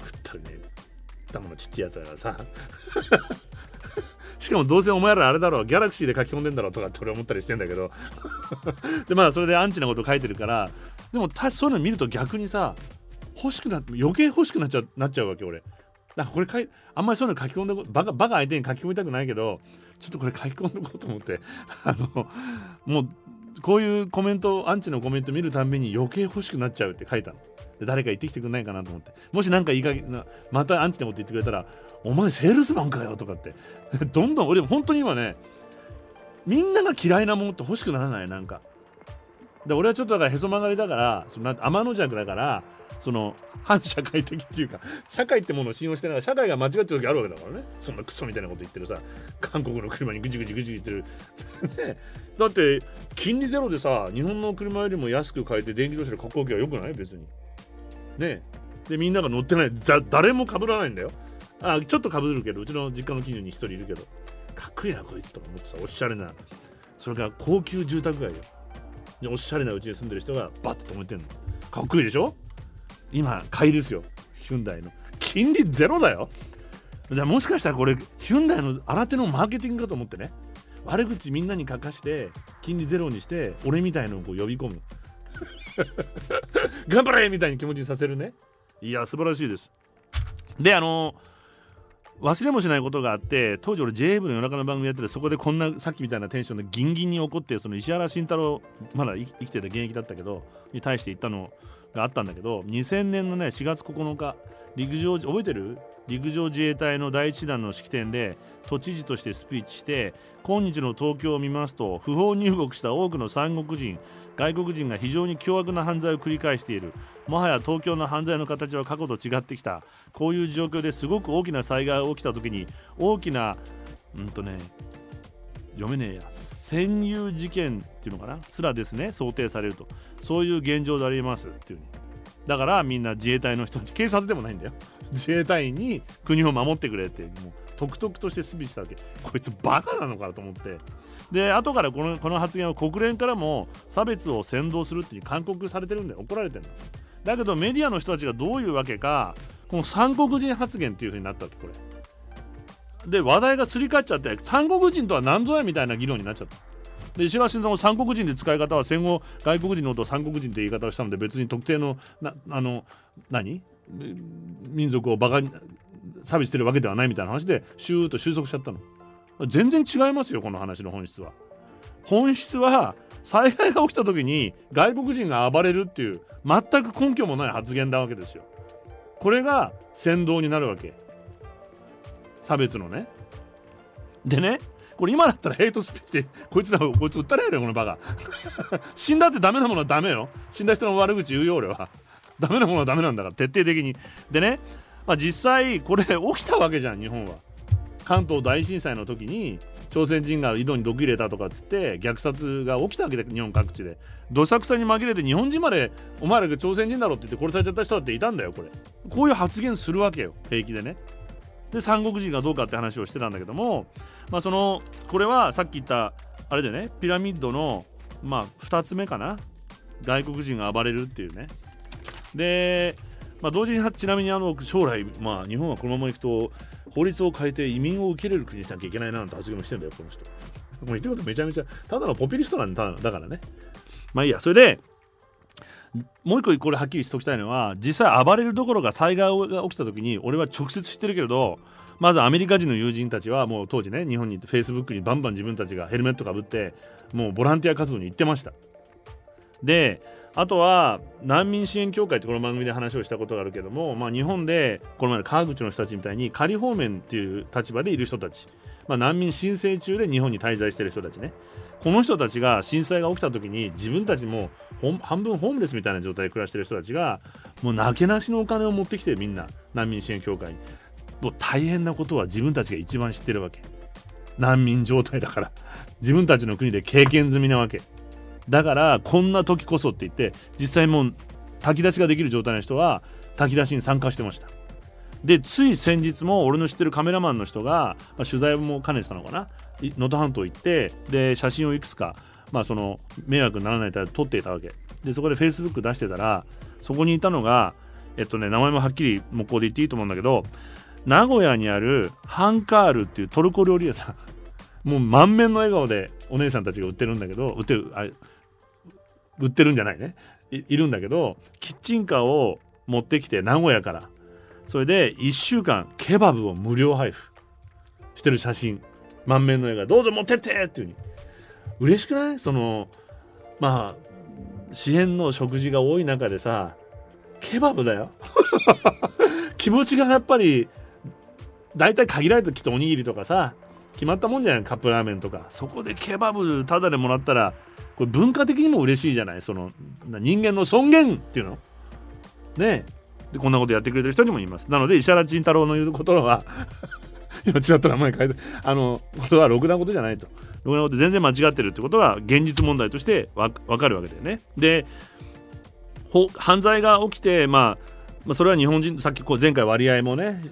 食ったりね頭のちっちゃいやつだからさ。しかもどうせお前らあれだろうギャラクシーで書き込んでんだろうとかって俺思ったりしてんだけど。[laughs] でまあそれでアンチなこと書いてるからでもたそういうの見ると逆にさ欲しくなって余計欲しくなっちゃうなっちゃうわけ俺。だかこれかいあんまりそういうの書き込んでバカバカ相手に書き込みたくないけどちょっとこれ書き込んでおこうと思って。[laughs] あのもうこういうコメントアンチのコメント見るたんびに余計欲しくなっちゃうって書いたの。で誰か言ってきてくれないかなと思って。もし何かいいかげなまたアンチなこと言ってくれたら「お前セールスマンかよ」とかって。[laughs] どんどん俺本当に今ねみんなが嫌いなものって欲しくならないなんか。で俺はちょっとだからへそ曲がりだからその天の弱だからその反社会的っていうか社会ってものを信用してない社会が間違ってる時あるわけだからね。そんなクソみたいなこと言ってるさ韓国の車にぐちぐちぐち言ってる。ねだって金利ゼロでさ日本の車よりも安く買えて電気自動車でかっこよきゃよくない？別に。ねでみんなが乗ってない。誰もかぶらないんだよ。あちょっとかぶるけどうちの実家の近所に1人いるけど。かっこいいなこいつと思ってさおしゃれな。それが高級住宅街よ。でおしゃれなうちに住んでる人がバッと止めてんの。かっこいいでしょ？今買いですよ。ヒュンダイの。金利ゼロだよ。もしかしたらこれヒュンダイの新手のマーケティングかと思ってね。悪口みんなに書かして金利ゼロにして俺みたいのをこう呼び込む。[laughs] 頑張れみたいに気持ちにさせるね。いや素晴らしいです。であの忘れもしないことがあって当時俺 JA 部の夜中の番組やっててそこでこんなさっきみたいなテンションでギンギンに怒ってその石原慎太郎まだ生きてた現役だったけどに対して言ったの。があったんだけど2000年のね4月9日陸上覚えてる？陸上自衛隊の第1弾の式典で都知事としてスピーチして今日の東京を見ますと不法入国した多くの三国人外国人が非常に凶悪な犯罪を繰り返している。もはや東京の犯罪の形は過去と違ってきた。こういう状況ですごく大きな災害が起きた時に大きなうんとね読めねえや潜入事件っていうのかなすらですね想定されると。そういう現状でありますっていうだからみんな自衛隊の人たち警察でもないんだよ。[laughs] 自衛隊員に国を守ってくれってもう特々としてスピーチしたわけこいつバカなのかと思って。で後からこのこの発言は国連からも差別を扇動するっていう勧告されてるんで怒られてるの。だけどメディアの人たちがどういうわけかこの三国人発言っていう風になったわけこれ。で話題がすり替わっちゃって三国人とは何ぞやみたいな議論になっちゃった。で石橋さんも三国人で使い方は戦後外国人のことを三国人って言い方をしたので別に特定のなあの何？民族をバカに差別してるわけではないみたいな話でシューッと収束しちゃったの。全然違いますよこの話の本質は。本質は災害が起きた時に外国人が暴れるっていう全く根拠もない発言なわけですよ。これが先導になるわけ。差別のね。でねこれ今だったらヘイトスピーチでこいつらこいつ撃ったらやるよこのバカ。[laughs] 死んだってダメなものはダメよ。死んだ人の悪口言うよ俺は。ダメなものはダメなんだから徹底的に。でね、まあ、実際これ起きたわけじゃん日本は。関東大震災の時に朝鮮人が井戸に毒入れたとかっつって虐殺が起きたわけで日本各地で。どさくさに紛れて日本人までお前らが朝鮮人だろって言って殺されちゃった人だっていたんだよこれ。こういう発言するわけよ平気でね。で三国人がどうかって話をしてたんだけどもまあそのこれはさっき言ったあれでねピラミッドのまあ2つ目かな外国人が暴れるっていうね。で、まあ、同時にちなみにあの将来、まあ、日本はこのままいくと法律を変えて移民を受け入れる国にしなきゃいけないななんて発言もしてんだよこの人。もう言ってることめちゃめちゃただのポピュリストなんだだからね。まあいいやそれでもう一個これはっきりしておきたいのは実際暴れるどころか災害が起きた時に俺は直接知ってるけれどまずアメリカ人の友人たちはもう当時ね日本にフェイスブックにバンバン自分たちがヘルメットかぶってもうボランティア活動に行ってました。であとは難民支援協会ってこの番組で話をしたことがあるけども、まあ、日本でこの前の川口の人たちみたいに仮放免っていう立場でいる人たち、まあ、難民申請中で日本に滞在してる人たちね。この人たちが震災が起きた時に自分たちも半分ホームレスみたいな状態で暮らしてる人たちがもうなけなしのお金を持ってきてみんな難民支援協会に。もう大変なことは自分たちが一番知ってるわけ。難民状態だから。自分たちの国で経験済みなわけ。だからこんな時こそって言って実際もう炊き出しができる状態の人は炊き出しに参加してました。でつい先日も俺の知ってるカメラマンの人が、まあ、取材も兼ねてたのかな。能登半島行ってで写真をいくつか、まあ、その迷惑にならないと撮っていたわけ。でそこでフェイスブック出してたらそこにいたのがえっとね名前もはっきり向こうで言っていいと思うんだけど名古屋にあるハンカールっていうトルコ料理屋さん。[laughs] もう満面の笑顔でお姉さんたちが売ってるんだけど売ってるあ売ってるんじゃないね。いるんだけどキッチンカーを持ってきて名古屋から。それで1週間ケバブを無料配布してる写真。満面の笑顔どうぞ持ってってっていうふうに。嬉しくない？そのまあ支援の食事が多い中でさケバブだよ。[laughs] 気持ちがやっぱり大体限られたきっとおにぎりとかさ決まったもんじゃない？カップラーメンとか。そこでケバブタダでもらったらこれ文化的にも嬉しいじゃない？その人間の尊厳っていうの。ねでこんなことやってくれてる人にもいます。なので石原慎太郎の言うことは今ちらっと名前変えてあのことはろくなことじゃないと。ろくなこと全然間違ってるってことが現実問題としてわかるわけだよね。で犯罪が起きてまあまあ、それは日本人さっきこう前回割合もね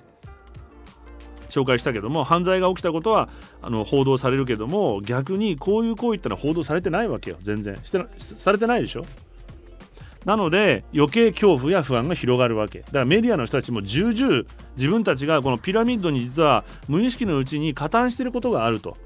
紹介したけども犯罪が起きたことはあの報道されるけども逆にこういう行為ってのは報道されてないわけよ。全然。してされてないでしょ。なので余計恐怖や不安が広がるわけだからメディアの人たちも重々自分たちがこのピラミッドに実は無意識のうちに加担していることがあると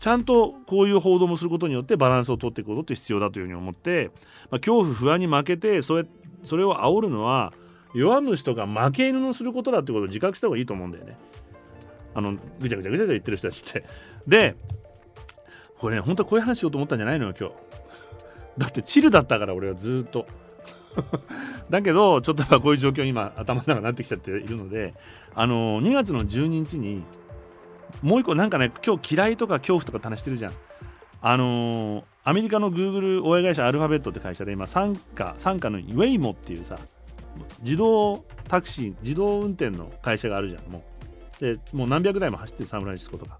ちゃんとこういう報道もすることによってバランスをとっていくことって必要だというふうに思って、まあ、恐怖不安に負けてそれそれを煽るのは弱虫とか負け犬のすることだってことを自覚した方がいいと思うんだよね。あのぐちゃぐちゃぐちゃぐちゃ言ってる人たちって。でこれね本当はこういう話しようと思ったんじゃないのよ今日。だってチルだったから俺はずっと。[laughs] だけどちょっとこういう状況に今頭の中になってきちゃっているのであの2月の12日にもう一個なんかね今日嫌いとか恐怖とか話してるじゃん。あのー、アメリカのグーグル親会社アルファベットって会社で今傘下傘下のウェイモっていうさ自動タクシー自動運転の会社があるじゃんもうでもう何百台も走ってるサンフランシスコとか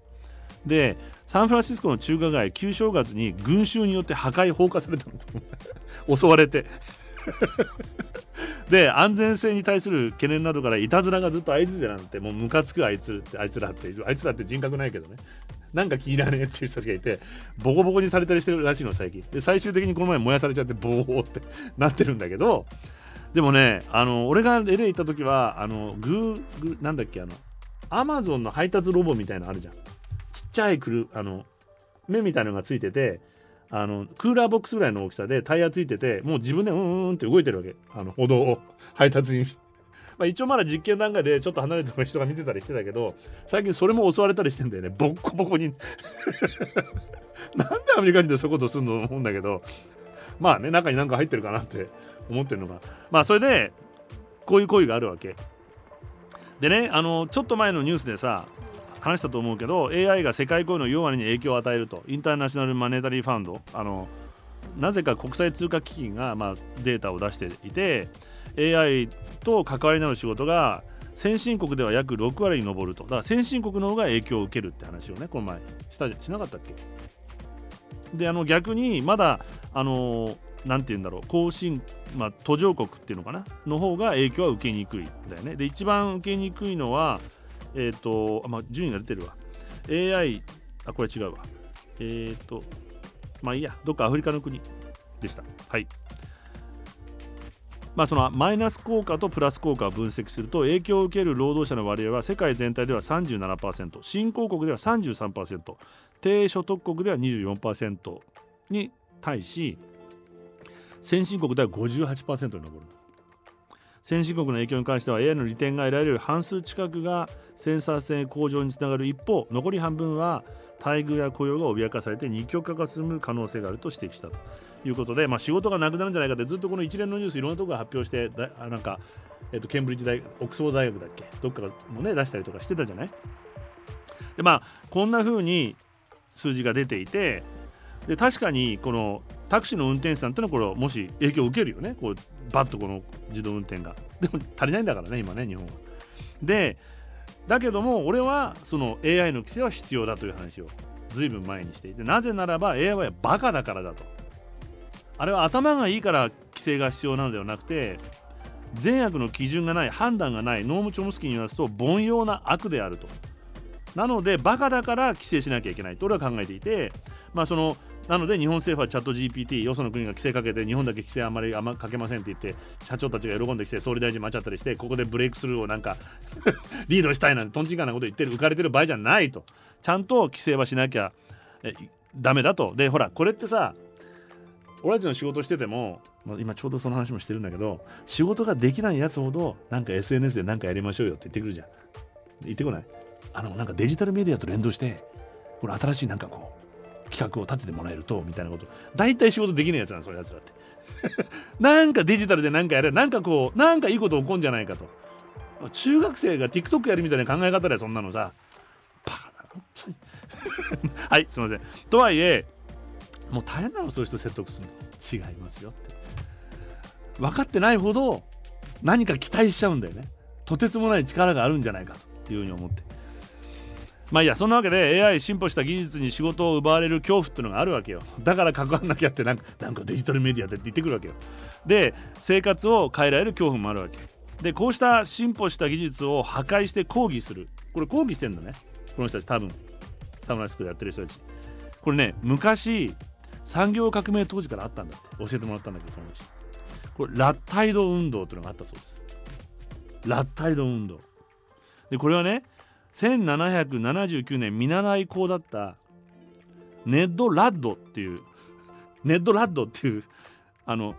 でサンフランシスコの中華街旧正月に群衆によって破壊放火されたの。[laughs] 襲われて。で安全性に対する懸念などからいたずらがずっと相次いでなんてもうムカつくあいつってあいつらってあいつらって人格ないけどね。なんか気にならねえっていう人たちがいてボコボコにされたりしてるらしいの最近。で最終的にこの前燃やされちゃってボーってなってるんだけどでもねあの俺が LA 行った時はあのグーグーなんだっけあのアマゾンの配達ロボみたいなのあるじゃん。ちっちゃいくるあの目みたいなのがついててあのクーラーボックスぐらいの大きさでタイヤついててもう自分でうんうんって動いてるわけ。あの歩道を配達に [laughs] まあ、一応まだ実験段階でちょっと離れてる人が見てたりしてたけど最近それも襲われたりしてんだよね。ボッコボコに。[laughs] なんでアメリカ人でそういうことするの思うんだけど。まあね中に何か入ってるかなって思ってるのがまあそれでこういう行為があるわけ。でねあのちょっと前のニュースでさ話したと思うけど AI が世界雇用の4割に影響を与えると。インターナショナルマネタリーファンド。あのなぜか国際通貨基金が、まあ、データを出していて AI と関わりのある仕事が先進国では約6割に上ると。だから先進国の方が影響を受けるって話をねこの前したしなかったっけ？であの逆にまだあの何て言うんだろう後進、まあ、途上国っていうのかな？の方が影響は受けにくいんだよね。で一番受けにくいのはえっ、ー、と、まあ、順位が出てるわ。AI あこれ違うわ。えっ、ー、とまあいいや。どっかアフリカの国でした。はい。まあ、そのマイナス効果とプラス効果を分析すると影響を受ける労働者の割合は世界全体では37%新興国では33%低所得国では24%に対し先進国では58%に上る先進国の影響に関しては AI の利点が得られる半数近くがセンサー性向上につながる一方残り半分は待遇や雇用が脅かされて二極化が進む可能性があると指摘したということで、まあ、仕事がなくなるんじゃないかってずっとこの一連のニュースいろんなところが発表してだなんか、えっと、ケンブリッジ大オックスフォード大学だっけどっかもね出したりとかしてたじゃない。でまあこんな風に数字が出ていてで確かにこのタクシーの運転手さんってのはこれもし影響を受けるよね。こうバッとこの自動運転が。でも足りないんだからね今ね日本は。でだけども俺はその AI の規制は必要だという話を随分前にしていて。なぜならば AI はバカだからだと。あれは頭がいいから規制が必要なのではなくて善悪の基準がない判断がないノーム・チョムスキーに言わすと凡庸な悪であると。なのでバカだから規制しなきゃいけないと俺は考えていてまあそのなので日本政府はチャット GPT よその国が規制かけて日本だけ規制あんまりあまかけませんって言って社長たちが喜んできて総理大臣待ちゃったりしてここでブレイクスルーをなんか [laughs] リードしたいなんてとんちんかなこと言ってる浮かれてる場合じゃないと。ちゃんと規制はしなきゃえダメだと。でほらこれってさ俺たちの仕事してても今ちょうどその話もしてるんだけど仕事ができないやつほどなんか SNS で何かやりましょうよって言ってくるじゃん。言ってこない？あのなんかデジタルメディアと連動してこれ新しいなんかこう企画を立ててもらえるとみたいなこと。大体仕事できないやつなんそういうやつらって。[laughs] なんかデジタルで何かやれなんかこうなんかいいこと起こるんじゃないかと。中学生が TikTok やるみたいな考え方だよそんなのさ。バカだ本当に。[laughs] はいすいません。とはいえもう大変なのそういう人説得するの。違いますよって。分かってないほど何か期待しちゃうんだよね。とてつもない力があるんじゃないかというふうに思って。まあいいやそんなわけで AI 進歩した技術に仕事を奪われる恐怖っていうのがあるわけよ。だから関わんなきゃってなんかなんかデジタルメディアでって言ってくるわけよ。で生活を変えられる恐怖もあるわけでこうした進歩した技術を破壊して抗議する。これ抗議してんだね。この人たち多分。サムライスクでやってる人たち。これね昔産業革命当時からあったんだって。教えてもらったんだけどそのうちこれラッタイド運動っていうのがあったそうです。ラッタイド運動。でこれはね1779年見習い校だったネッド・ラッドっていう [laughs] ネッド・ラッドっていうあの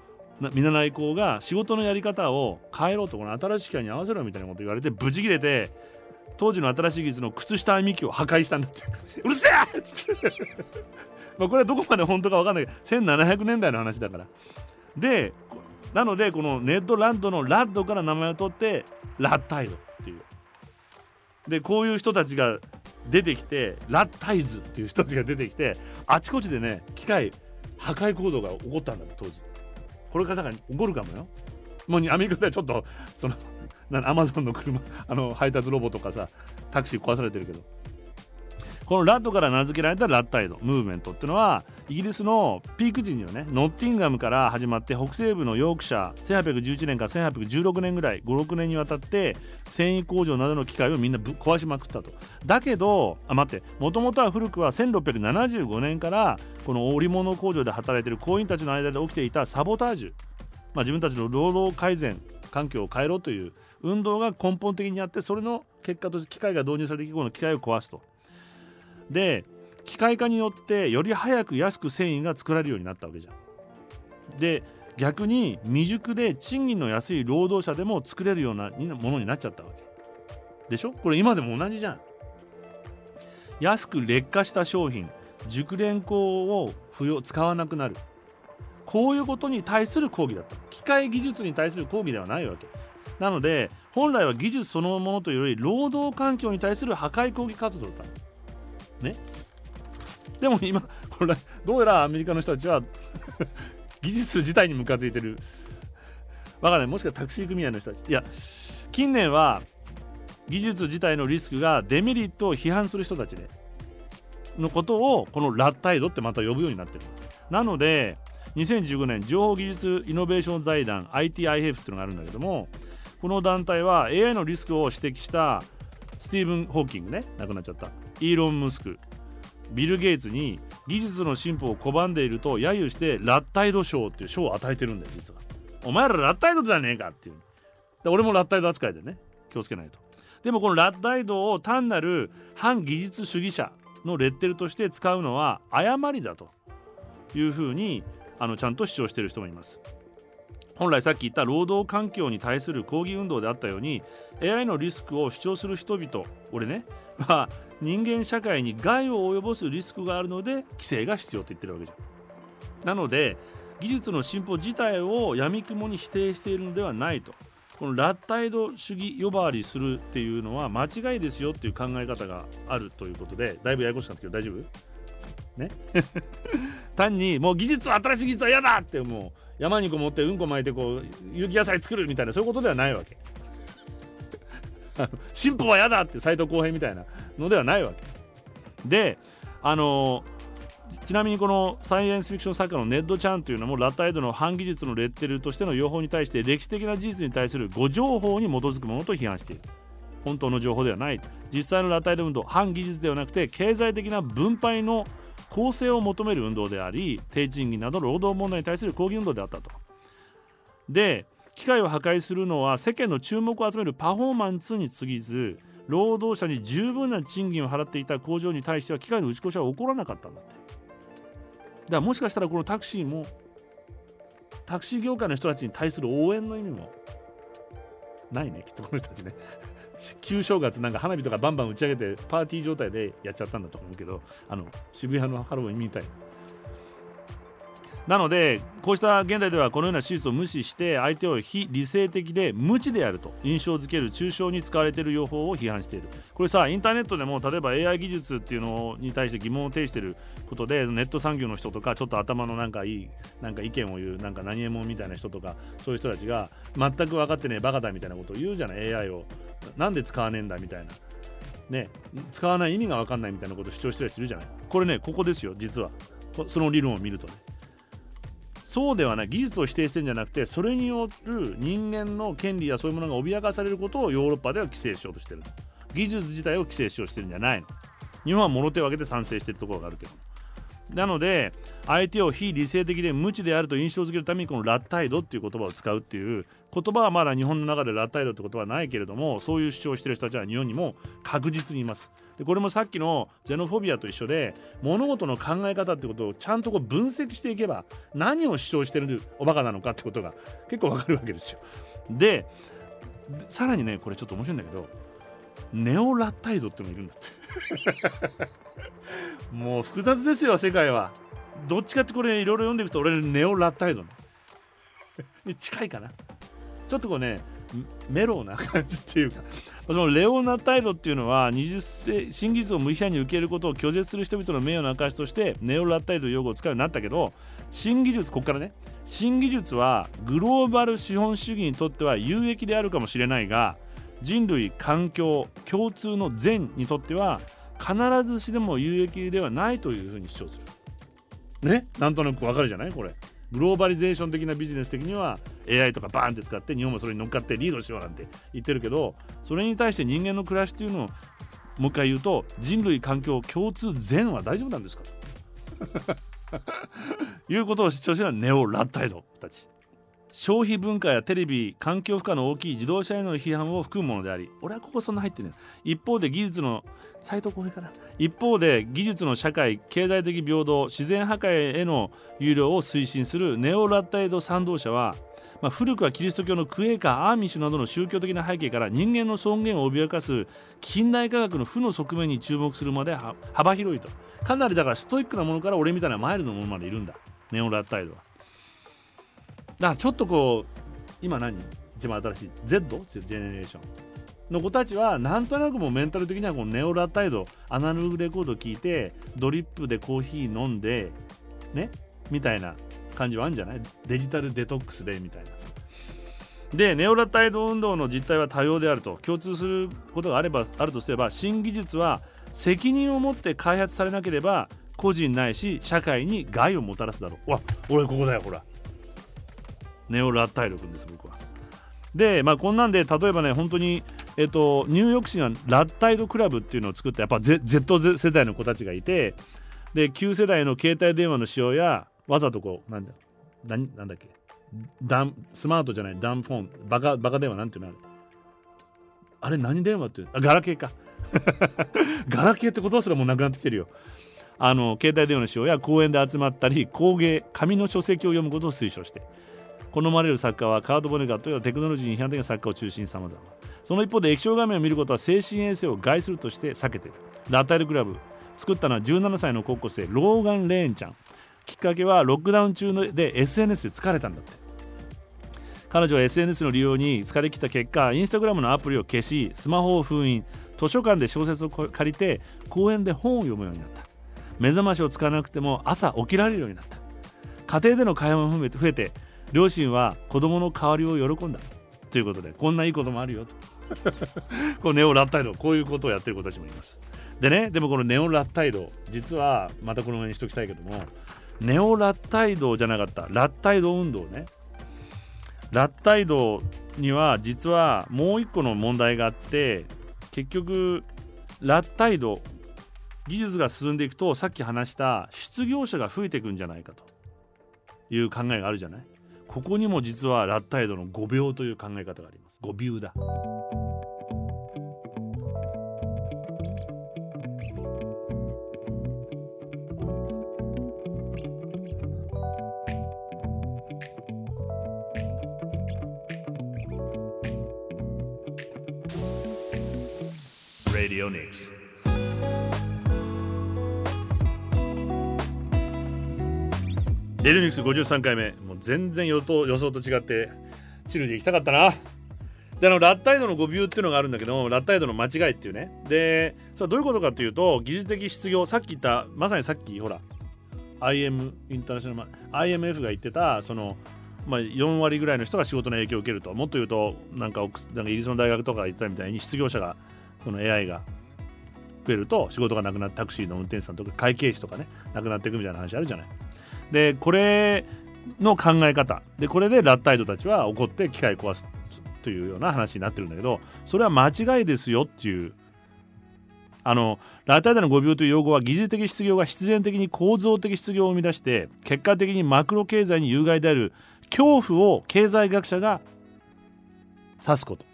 見習い校が仕事のやり方を変えろとこの新しい機械に合わせろみたいなこと言われてブチ切れて当時の新しい技術の靴下編み機を破壊したんだって。[laughs] うるせえ！っつってこれはどこまで本当か分かんない。けど1700年代の話だから。でなのでこのネッド・ラッドのラッドから名前を取ってラッタイドっていう。でこういう人たちが出てきてラッタイズっていう人たちが出てきてあちこちでね機械破壊行動が起こったんだ当時。これからだから起こるかもよ。もうアメリカではちょっとそのアマゾンの車あの配達ロボとかさタクシー壊されてるけど。このラッドから名付けられたラッタイドムーブメントっていうのはイギリスのピーク時にはねノッティンガムから始まって北西部のヨークシャー1811年から1816年ぐらい56年にわたって繊維工場などの機械をみんなぶ壊しまくったと。だけどあ待ってもともとは古くは1675年からこの織物工場で働いている工員たちの間で起きていたサボタージュ、まあ、自分たちの労働改善環境を変えろという運動が根本的にあってそれの結果として機械が導入されてこの機械を壊すと。で機械化によってより早く安く繊維が作られるようになったわけじゃん。で逆に未熟で賃金の安い労働者でも作れるようなものになっちゃったわけ。でしょ？これ今でも同じじゃん。安く劣化した商品熟練工を不要使わなくなるこういうことに対する抗議だった機械技術に対する抗議ではないわけなので本来は技術そのものというより労働環境に対する破壊抗議活動だったね。でも今これどうやらアメリカの人たちは [laughs] 技術自体にムカついてる。わからない。もしくはタクシー組合の人たち。いや近年は技術自体のリスクがデメリットを批判する人たちでのことをこのラッタイドってまた呼ぶようになってる。なので2015年情報技術イノベーション財団 ITIF っていうのがあるんだけどもこの団体は AI のリスクを指摘したスティーブン・ホーキングね亡くなっちゃった。イーロン・ムスクビル・ゲイツに技術の進歩を拒んでいると揶揄してラッタイド賞っていう賞を与えてるんだよ実は。お前らラッタイドじゃねえかっていう。で俺もラッタイド扱いでね。気をつけないと。でもこのラッタイドを単なる反技術主義者のレッテルとして使うのは誤りだというふうにあのちゃんと主張してる人もいます。本来さっき言った労働環境に対する抗議運動であったように AI のリスクを主張する人々俺ねは人間社会に害を及ぼすリスクがあるので規制が必要と言ってるわけじゃん。なので技術の進歩自体をやみくもに否定しているのではないと。このラッタイド主義呼ばわりするっていうのは間違いですよっていう考え方があるということでだいぶややこしかったけど大丈夫？ね？[laughs] 単にもう技術は新しい技術は嫌だってもう。山にこもってうんこ巻いてこう有機野菜作るみたいなそういうことではないわけ。進歩は嫌だって斎藤浩平みたいなのではないわけ。であのちなみにこのサイエンスフィクション作家のネッド・チャンというのもラッタイドの反技術のレッテルとしての予報に対して歴史的な事実に対する誤情報に基づくものと批判している。本当の情報ではない。実際のラッタイド運動反技術ではなくて経済的な分配の公正を求める運動であり低賃金など労働問題に対する抗議運動であったと。で機械を破壊するのは世間の注目を集めるパフォーマンスに過ぎず労働者に十分な賃金を払っていた工場に対しては機械の打ち越しは起こらなかったんだって。だからもしかしたらこのタクシーもタクシー業界の人たちに対する応援の意味もないねきっとこの人たちね。旧正月なんか花火とかバンバン打ち上げてパーティー状態でやっちゃったんだと思うけどあの渋谷のハロウィンみたい。ななのでこうした現代ではこのような事実を無視して相手を非理性的で無知であると印象づける抽象に使われている予報を批判している。これさインターネットでも例えば AI 技術っていうのに対して疑問を呈していることでネット産業の人とかちょっと頭のなんかいいなんか意見を言うなんか何者みたいな人とかそういう人たちが全く分かってねえバカだみたいなことを言うじゃない AI を。なんで使わねえんだみたいな。ね使わない意味が分かんないみたいなことを主張したりするじゃない。これねここですよ実は。その理論を見るとね。そうではない。技術を否定してるんじゃなくてそれによる人間の権利やそういうものが脅かされることをヨーロッパでは規制しようとしてる技術自体を規制しようとしてるんじゃないの。日本は物手を挙げて賛成してるところがあるけど。なので相手を非理性的で無知であると印象づけるためにこのラッタイドっていう言葉を使うっていう言葉はまだ日本の中でラッタイドって言葉はないけれどもそういう主張をしてる人たちは日本にも確実にいますでこれもさっきのゼノフォビアと一緒で物事の考え方ってことをちゃんとこう分析していけば何を主張してるおバカなのかってことが結構わかるわけですよ。でさらにねこれちょっと面白いんだけどネオラッタイドってのもいるんだってもう複雑ですよ世界は。どっちかってこれいろいろ読んでいくと俺ネオラッタイドに近いかな。ちょっとこうねメロな感じっていうか。そのレオナタイドっていうのは20世新技術を無批判に受けることを拒絶する人々の名誉の証としてネオラッタイド用語を使うようになったけど新技術ここからね。新技術はグローバル資本主義にとっては有益であるかもしれないが人類環境共通の善にとっては必ずしでも有益ではないというふうに主張する。ね？なんとなくわかるじゃない？これ。グローバリゼーション的なビジネス的には AI とかバーンって使って日本もそれに乗っかってリードしようなんて言ってるけどそれに対して人間の暮らしっていうのをもう一回言うと人類環境共通善は大丈夫なんですか？ということを主張してるのはネオ・ラッタイドたち消費文化やテレビ環境負荷の大きい自動車への批判を含むものであり俺はここそんな入ってね一方で技術の斎藤浩平かな一方で技術の社会経済的平等自然破壊への有料を推進するネオ・ラッタイド賛同者は、まあ、古くはキリスト教のクエーカーアーミッシュなどの宗教的な背景から人間の尊厳を脅かす近代科学の負の側面に注目するまで幅広いと。かなりだからストイックなものから俺みたいなマイルドなものまでいるんだ。ネオ・ラッタイドは。だからちょっとこう今何？一番新しい？Z? ジェネレーション。の子たちはなんとなくもうメンタル的にはこのネオラタイドアナログレコード聞いてドリップでコーヒー飲んでね？みたいな感じはあるんじゃない？デジタルデトックスでみたいな。でネオラタイド運動の実態は多様であると。共通することがあればあるとすれば新技術は責任を持って開発されなければ個人ないし社会に害をもたらすだろう。わ俺ここだよほら。ネオ・ラッタイド君です僕は。でまあこんなんで例えばね本当にえっとニューヨーク市がラッタイドクラブっていうのを作ったやっぱ Z, Z 世代の子たちがいてで旧世代の携帯電話の使用やわざとこうなんだなんなんだっけダンスマートじゃないダンフォンバカバカ電話なんていうのあれあれ何電話っていうあガラケーか。[laughs] ガラケーってことすらもうなくなってきてるよ。あの携帯電話の使用や公園で集まったり工芸紙の書籍を読むことを推奨して。好まれる作家はカード・ボネガットやテクノロジーに批判的な作家を中心にさまざま。その一方で液晶画面を見ることは精神衛生を害するとして避けている。ラッタイルクラブ作ったのは17歳の高校生ローガン・レーンちゃん。きっかけはロックダウン中で SNS で疲れたんだって。彼女は SNS の利用に疲れきった結果インスタグラムのアプリを消しスマホを封印図書館で小説を借りて公園で本を読むようになった。目覚ましを使わなくても朝起きられるようになった。家庭での会話も増えて両親は子供の代わりを喜んだということでこんないいこともあるよと。[laughs] このネオラッタイドこういうことをやってる子たちもいます。でねでもこのネオラッタイド実はまたこの上にしときたいけどもネオラッタイドじゃなかった。ラッタイド運動ね。ラッタイドには実はもう一個の問題があって結局ラッタイド技術が進んでいくとさっき話した失業者が増えていくんじゃないかという考えがあるじゃないここにも実はラッタイドの5秒という考え方があります。5秒だ。レディオニクス53回目。もう全然予想予想と違ってチルで行きたかったな。であのラッタイドの5ビューっていうのがあるんだけどラッタイドの間違いっていうね。でさあどういうことかっていうと技術的失業さっき言ったまさにさっきほら IM インターナショナル IMF が言ってたそのまあ、4割ぐらいの人が仕事の影響を受けると。もっと言うとなんかなんかイギリスの大学とか言ってたみたいに失業者がその AI が増えると仕事がなくなってタクシーの運転手さんとか会計士とかねなくなっていくみたいな話あるじゃない。でこれの考え方。でこれでラッタイドたちは怒って機械壊すというような話になってるんだけどそれは間違いですよっていう。あのラッタイドの5秒という用語は技術的失業が必然的に構造的失業を生み出して結果的にマクロ経済に有害である恐怖を経済学者が指すこと。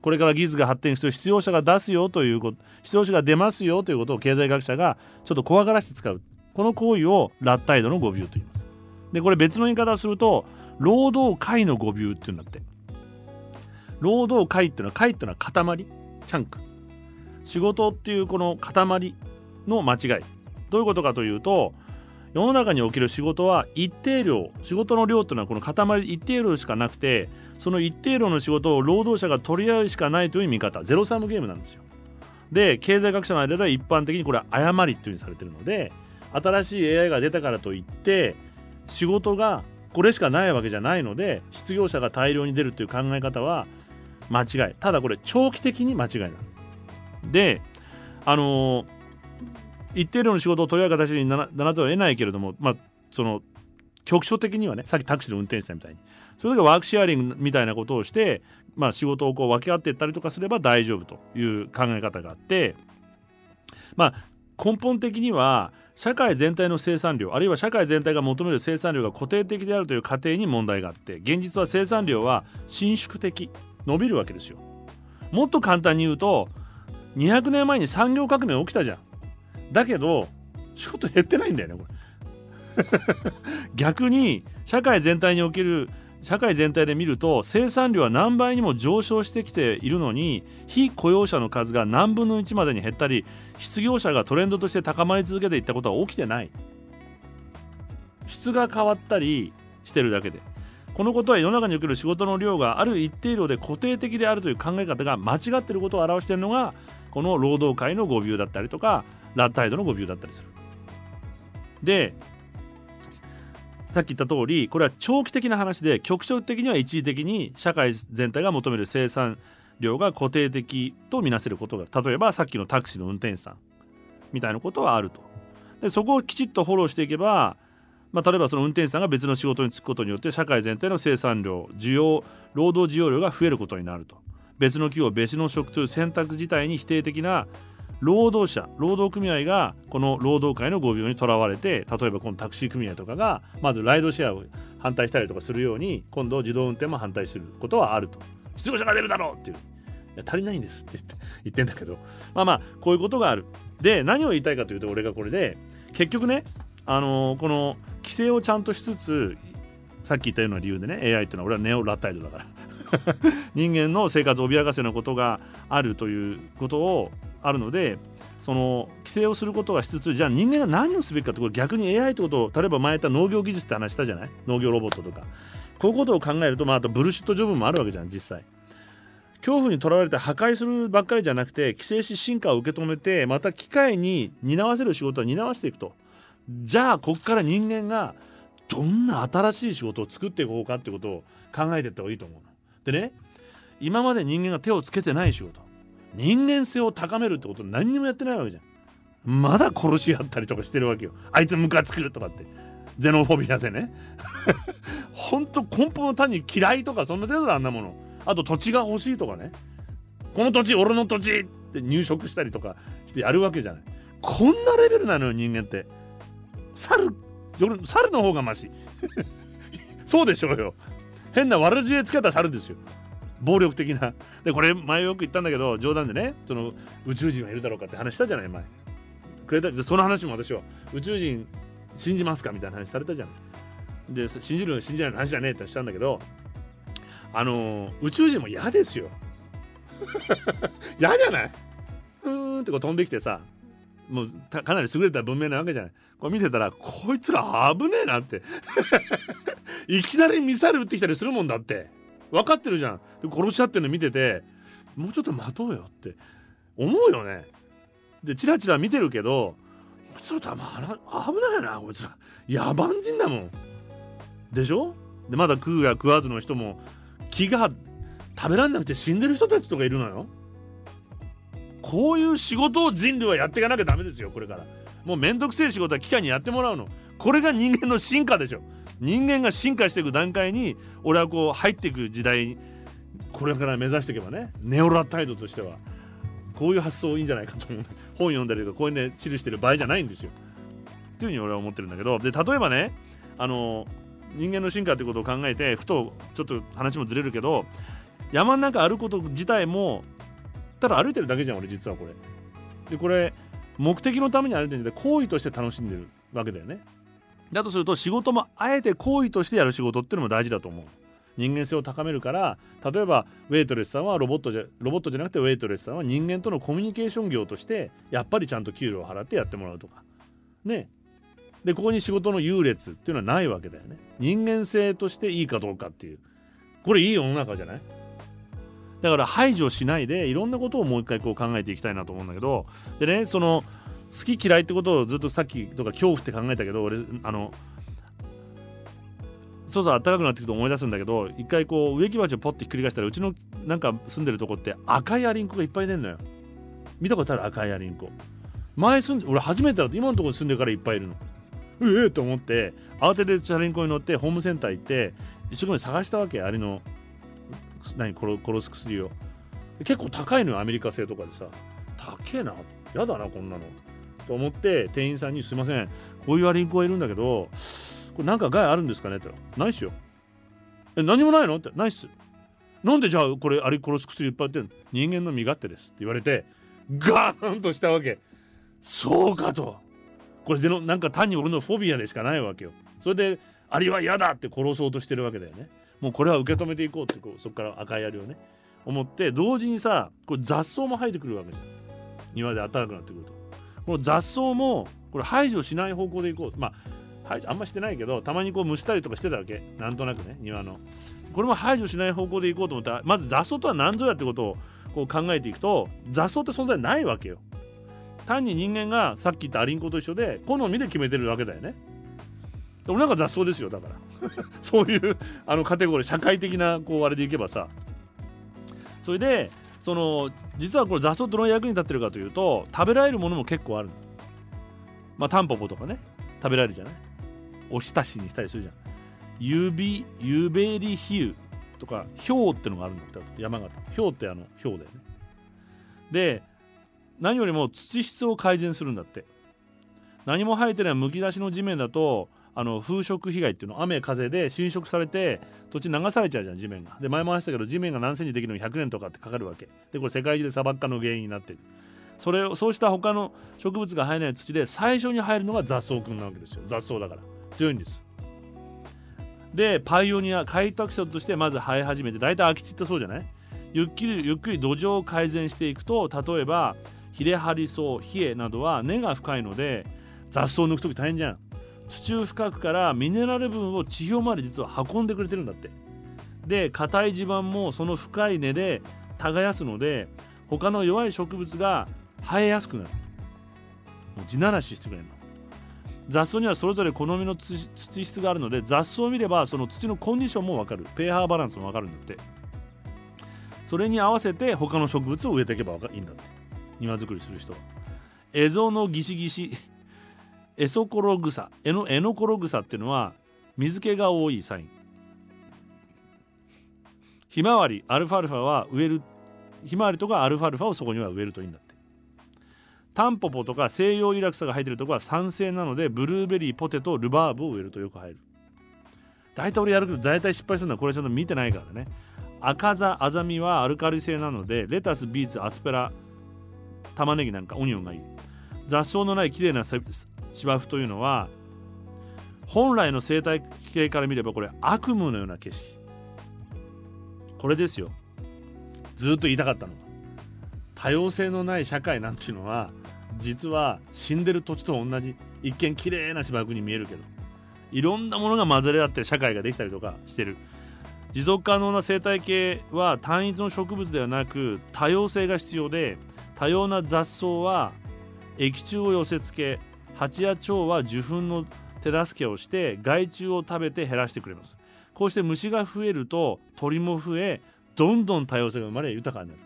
これから技術が発展して失業者が出すよということ失業者が出ますよということを経済学者がちょっと怖がらせて使う。この行為をラッタイドの語尾と言います。でこれ別の言い方をすると労働会の語尾っていうんだって。労働会っていうのは会っていうのは塊チャンク。仕事っていうこの塊の間違い。どういうことかというと世の中における仕事は一定量仕事の量っていうのはこの塊一定量しかなくてその一定量の仕事を労働者が取り合うしかないという見方。ゼロサムゲームなんですよ。で経済学者の間では一般的にこれは誤りっていうふうにされてるので新しい AI が出たからといって仕事がこれしかないわけじゃないので失業者が大量に出るという考え方は間違い。ただこれ長期的に間違いなであのー一定量の仕事を取り合う形にならざるを得ないけれども、まあ、その局所的にはねさっきタクシーの運転手さんみたいに。それだけワークシェアリングみたいなことをして、まあ、仕事をこう分け合っていったりとかすれば大丈夫という考え方があってまあ根本的には社会全体の生産量あるいは社会全体が求める生産量が固定的であるという過程に問題があって現実は生産量は伸縮的伸びるわけですよ。もっと簡単に言うと200年前に産業革命起きたじゃん。だけど仕事減ってないんだよねこれ [laughs] 逆に社会全体における社会全体で見ると生産量は何倍にも上昇してきているのに非雇用者の数が何分の1までに減ったり失業者がトレンドとして高まり続けていったことは起きてない質が変わったりしてるだけでこのことは世の中における仕事の量がある一定量で固定的であるという考え方が間違ってることを表しているのがこの労働界の誤謬だったりとかラッタイドの誤謬だったりする。でさっき言った通りこれは長期的な話で局所的には一時的に社会全体が求める生産量が固定的とみなせることが例えばさっきのタクシーの運転手さんみたいなことはあると。でそこをきちっとフォローしていけば、まあ、例えばその運転手さんが別の仕事に就くことによって社会全体の生産量需要労働需要量が増えることになると別の企業別の職という選択自体に否定的な労働者労働組合がこの労働界の誤病にとらわれて例えばこのタクシー組合とかがまずライドシェアを反対したりとかするように今度自動運転も反対することはあると。失業者が出るだろうっていう。いや足りないんですって言って [laughs] んだけど。まあまあこういうことがある。で何を言いたいかというと俺がこれで結局ねあのー、この規制をちゃんとしつつさっき言ったような理由でね AI っていうのは俺はネオラタイドだから。[laughs] 人間の生活を脅かすようなことがあるということをあるのでその規制をすることはしつつじゃあ人間が何をすべきかってこれ逆に AI ってことを例えば前言った農業技術って話したじゃない？農業ロボットとか。こういうことを考えるとまああとブルシットジョブもあるわけじゃん実際。恐怖にとらわれて破壊するばっかりじゃなくて規制し進化を受け止めてまた機械に担わせる仕事は担わせていくと。じゃあこっから人間がどんな新しい仕事を作っていこうかってことを考えていった方がいいと思う。でね今まで人間が手をつけてない仕事。人間性を高めるってこと何にもやってないわけじゃん。まだ殺し合ったりとかしてるわけよ。あいつムカつくとかって。ゼノフォビアでね。ほんと根本の単に嫌いとかそんな程度だあんなもの。あと土地が欲しいとかね。この土地俺の土地って入植したりとかしてやるわけじゃない。こんなレベルなのよ人間って。猿猿の方がマシ。[laughs] そうでしょうよ。変な悪知恵つけた猿ですよ。暴力的な。[laughs] でこれ前よく言ったんだけど冗談でねその宇宙人はいるだろうかって話したじゃない前。くれたその話も私は宇宙人信じますかみたいな話されたじゃん。で信じるの信じないの話じゃねえってしたんだけどあのー、宇宙人も嫌ですよ。[laughs] 嫌じゃない？うーんってこう飛んできてさもうかなり優れた文明なわけじゃない。これ見てたらこいつら危ねえなって。[laughs] いきなりミサイル撃ってきたりするもんだって。分かってるじゃん。殺し合ってるの見ててもうちょっと待とうよって。思うよね。でチラチラ見てるけどちょっと危ないなこいつら。野蛮人だもん。でしょ？でまだ食うや食わずの人も気が食べらんなくて死んでる人たちとかいるのよ。こういう仕事を人類はやっていかなきゃダメですよこれから。もうめんどくせえ仕事は機械にやってもらうの。これが人間の進化でしょ。人間が進化していく段階に俺はこう入っていく時代これから目指していけばねネオラ態度としてはこういう発想いいんじゃないかと思う。本読んだりとかこういうね記してる場合じゃないんですよ。っていうふうに俺は思ってるんだけど。で例えばねあの人間の進化ってことを考えてふとちょっと話もずれるけど山の中歩くこと自体もただ歩いてるだけじゃん俺実はこれ。でこれ目的のために歩いてるんじゃなくて行為として楽しんでるわけだよね。だとすると仕事もあえて行為としてやる仕事っていうのも大事だと思う。人間性を高めるから例えばウェイトレスさんはロボットじゃロボットじゃなくてウェイトレスさんは人間とのコミュニケーション業としてやっぱりちゃんと給料を払ってやってもらうとか。ね。でここに仕事の優劣っていうのはないわけだよね。人間性としていいかどうかっていう。これいい世の中じゃない？だから排除しないでいろんなことをもう一回こう考えていきたいなと思うんだけど。でねその好き嫌いってことをずっとさっきとか恐怖って考えたけど俺あのそうそう暖かくなってくると思い出すんだけど一回こう植木鉢をポッてひっくり返したらうちのなんか住んでるとこって赤いアリンコがいっぱい出んのよ。見たことある赤いアリンコ。前住んで俺初めてだと今のところに住んでからいっぱいいるの。ええー、と思って慌ててチャリンコに乗ってホームセンター行って一生懸命探したわけアリの何殺殺す薬を。結構高いのよアメリカ製とかでさ。高えなやだなこんなの。と思って店員さんに「すいません。こういうアリンコがいるんだけどこれなんか害あるんですかね?」ってないっすよ」え何もないの?」って「ないっす」なんでじゃあこれアリ殺す薬いっぱいあってんの人間の身勝手ですって言われてガーンとしたわけそうかと。これでのなんか単に俺のフォビアでしかないわけよ。それでアリは嫌だって殺そうとしてるわけだよねもうこれは受け止めていこうってこうそこから赤いアリをね思って同時にさこれ雑草も生えてくるわけじゃん。庭で暖かくなってくると。この雑草もこれ排除しない方向でいこう。まあ排除あんましてないけどたまにこう蒸したりとかしてたわけ。なんとなくね庭の。これも排除しない方向でいこうと思った。らまず雑草とは何ぞやってことをこう考えていくと雑草って存在ないわけよ。単に人間がさっき言ったアリンコと一緒で好みで決めてるわけだよね。俺なんか雑草ですよだから。[laughs] そういうあのカテゴリー社会的なこうあれでいけばさ。それでその実はこれ雑草どの役に立ってるかというと食べられるものも結構あるまあタンポポとかね。食べられるじゃない？おひたしにしたりするじゃん。ユビユベリヒユとかヒョウってのがあるんだって山形。ヒョウってあのヒョウだよね。で何よりも土質を改善するんだって。何も生えてないむき出しの地面だとあの風食被害っていうの雨風で侵食されて土地流されちゃうじゃん地面が。で前も話したけど地面が何センチできるのに100年とかってかかるわけ。でこれ世界中で砂漠化の原因になってる。それをそうした他の植物が生えない土で最初に生えるのが雑草くんなわけですよ。雑草だから。強いんです。でパイオニア開拓者としてまず生え始めて大体空き地ってそうじゃない？ゆっくりゆっくり土壌を改善していくと例えばヒレハリソウヒエなどは根が深いので雑草を抜く時大変じゃん。地中深くからミネラル分を地表まで実は運んでくれてるんだって。で硬い地盤もその深い根で耕すので他の弱い植物が生えやすくなる。もう地ならししてくれるの。雑草にはそれぞれ好みの土質があるので雑草を見ればその土のコンディションも分かる。pH バランスも分かるんだって。それに合わせて他の植物を植えていけばいいんだって。庭作りする人は。エゾのギシギシ。エソコログサエノエノコログサっていうのは水気が多いサイン。ひまわりアルファルファは植えるひまわりとかアルファルファをそこには植えるといいんだって。タンポポとか西洋イラクサが生えてるとこは酸性なのでブルーベリーポテトルバーブを植えるとよく生える。大体俺やるけど大体失敗するのはこれちゃんと見てないからね。赤座アザミはアルカリ性なのでレタスビーツアスペラ玉ねぎなんかオニオンがいい。雑草のない綺麗な芝生というのは本来の生態系から見ればこれ悪夢のような景色。これですよ。ずっと言いたかったのは多様性のない社会なんていうのは実は死んでる土地と同じ一見綺麗な芝生に見えるけどいろんなものが混ざり合って社会ができたりとかしてる。持続可能な生態系は単一の植物ではなく多様性が必要で多様な雑草は液中を寄せ付け蜂や蝶は受粉の手助けをして害虫を食べて減らしてくれます。こうして虫が増えると鳥も増えどんどん多様性が生まれ豊かになる。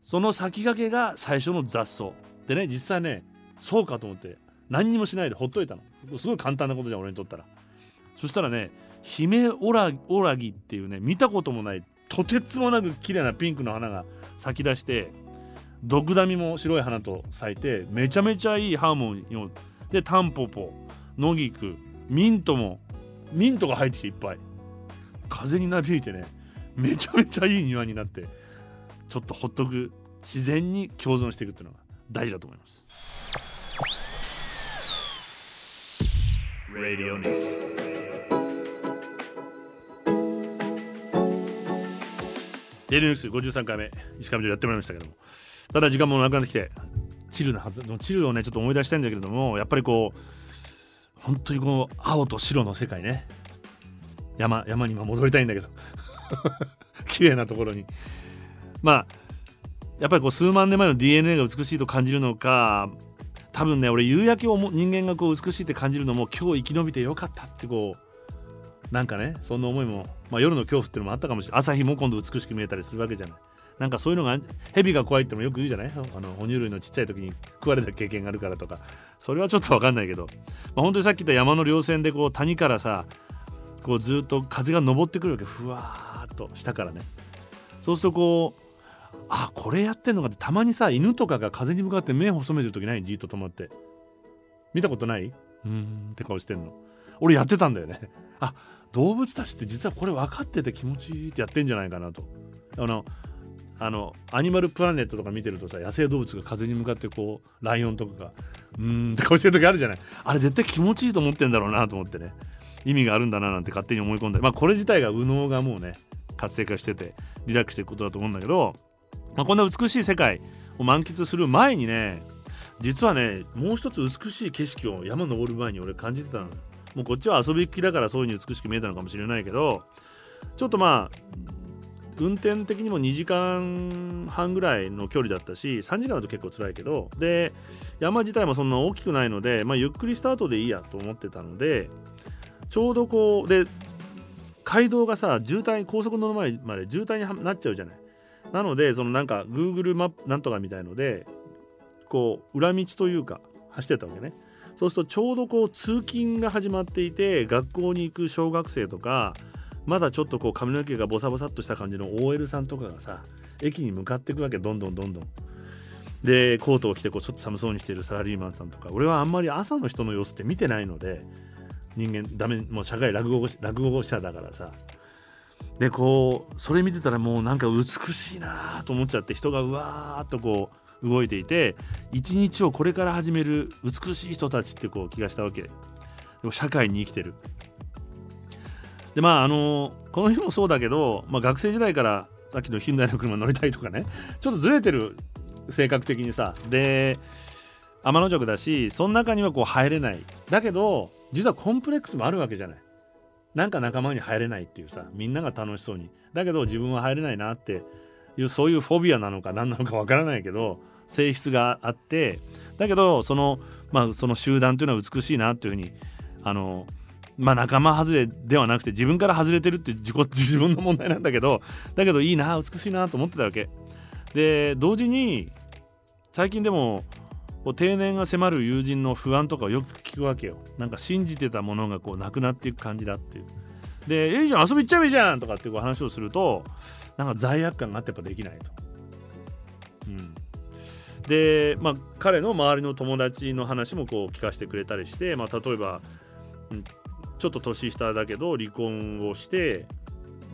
その先駆けが最初の雑草。でね実際ねそうかと思って何にもしないでほっといたの。すごい簡単なことじゃん俺にとったら。そしたらねヒメオラオラギっていうね見たこともないとてつもなく綺麗なピンクの花が咲き出してドクダミも白い花と咲いてめちゃめちゃいいハーモニーを。でタンポポノギクミントもミントが入ってきていっぱい。風になびいてねめちゃめちゃいい庭になってちょっとほっとく自然に共存していくっていうのが大事だと思います。Radio News. デイリーニュース53回目石上でやってまいりましたけどもただ時間もなくなってきてチルなはずのチルをねちょっと思い出したいんだけれどもやっぱりこう本当にこう青と白の世界ね。山山に戻りたいんだけど。[laughs] 綺麗なところに。まあやっぱりこう数万年前の DNA が美しいと感じるのか多分ね俺夕焼けを人間がこう美しいって感じるのも今日生き延びてよかったってこうなんかねそんな思いも、まあ、夜の恐怖っていうのもあったかもしれない。朝日も今度美しく見えたりするわけじゃない。なんかそういうのが蛇が怖いってもよく言うじゃない？あの哺乳類のちっちゃい時に食われた経験があるからとか。それはちょっと分かんないけど、まあ、本当にさっき言った山の稜線でこう谷からさこうずっと風が昇ってくるわけ。ふわーっと下からね。そうするとこうあこれやってんのかってたまにさ犬とかが風に向かって目を細めてる時ない？じっと止まって。見たことない？うーんって顔してんの。俺やってたんだよね。あ動物たちって実はこれ分かってて気持ちいいってやってんじゃないかなと。あのあのアニマルプラネットとか見てるとさ野生動物が風に向かってこうライオンとかがうーんって顔してる時あるじゃない。あれ絶対気持ちいいと思ってんだろうなと思ってね。意味があるんだななんて勝手に思い込んだ。まあこれ自体が右脳がもうね活性化しててリラックスしていくことだと思うんだけど、まあ、こんな美しい世界を満喫する前にね実はねもう一つ美しい景色を山登る前に俺感じてたの。もうこっちは遊びっきだからそういう風に美しく見えたのかもしれないけどちょっとまあ運転的にも2時間半ぐらいの距離だったし3時間だと結構辛いけどで山自体もそんな大きくないので、まあ、ゆっくりスタートでいいやと思ってたのでちょうどこうで街道がさ渋滞高速乗る前まで渋滞になっちゃうじゃない。なのでそのなんか Google マップなんとかみたいのでこう裏道というか走ってたわけね。そうするとちょうどこう通勤が始まっていて学校に行く小学生とかまだちょっとこう髪の毛がボサボサっとした感じの OL さんとかがさ駅に向かっていくわけどんどんどんどん。でコートを着てこうちょっと寒そうにしているサラリーマンさんとか。俺はあんまり朝の人の様子って見てないので人間ダメもう社会落語落語者だからさ。でこうそれ見てたらもうなんか美しいなと思っちゃって人がうわーっとこう動いていて一日をこれから始める美しい人たちってこう気がしたわけ。でも社会に生きてる。でまああのこの日もそうだけど、まあ、学生時代からさっきのヒンダイの車乗りたいとかねちょっとずれてる性格的にさで天の弱だしその中にはこう入れない。だけど実はコンプレックスもあるわけじゃない。なんか仲間に入れないっていうさみんなが楽しそうに。だけど自分は入れないなっていうそういうフォビアなのか何なのかわからないけど性質があって。だけどそのまあその集団というのは美しいなっていうふうにあのまあ仲間外れではなくて自分から外れてるって自己自分の問題なんだけどだけどいいな美しいなと思ってたわけ。で同時に最近でも定年が迫る友人の不安とかをよく聞くわけよ。なんか信じてたものがこうなくなっていく感じだっていう。で「えいいじゃん遊び行っちゃえばいいじゃん」とかっていう話をするとなんか罪悪感があってやっぱできないと。うん、でまあ彼の周りの友達の話もこう聞かせてくれたりして、まあ、例えば、うん、ちょっと年下だけど離婚をして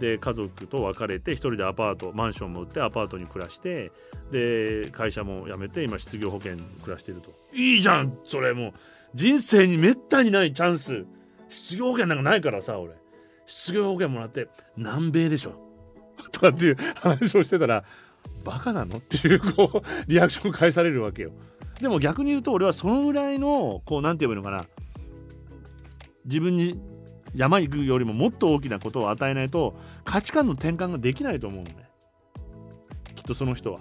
で家族と別れて一人でアパートマンションも売ってアパートに暮らしてで会社も辞めて今失業保険暮らしてると。いいじゃんそれも。う人生にめったにないチャンス。失業保険なんかないからさ俺。失業保険もらって南米でしょ。[laughs] とかっていう話をしてたらバカなの？っていうこうリアクション返されるわけよ。でも逆に言うと俺はそのぐらいのこう何て言えばいいのかな。自分に山行くよりももっと大きなことを与えないと価値観の転換ができないと思うのねきっとその人は。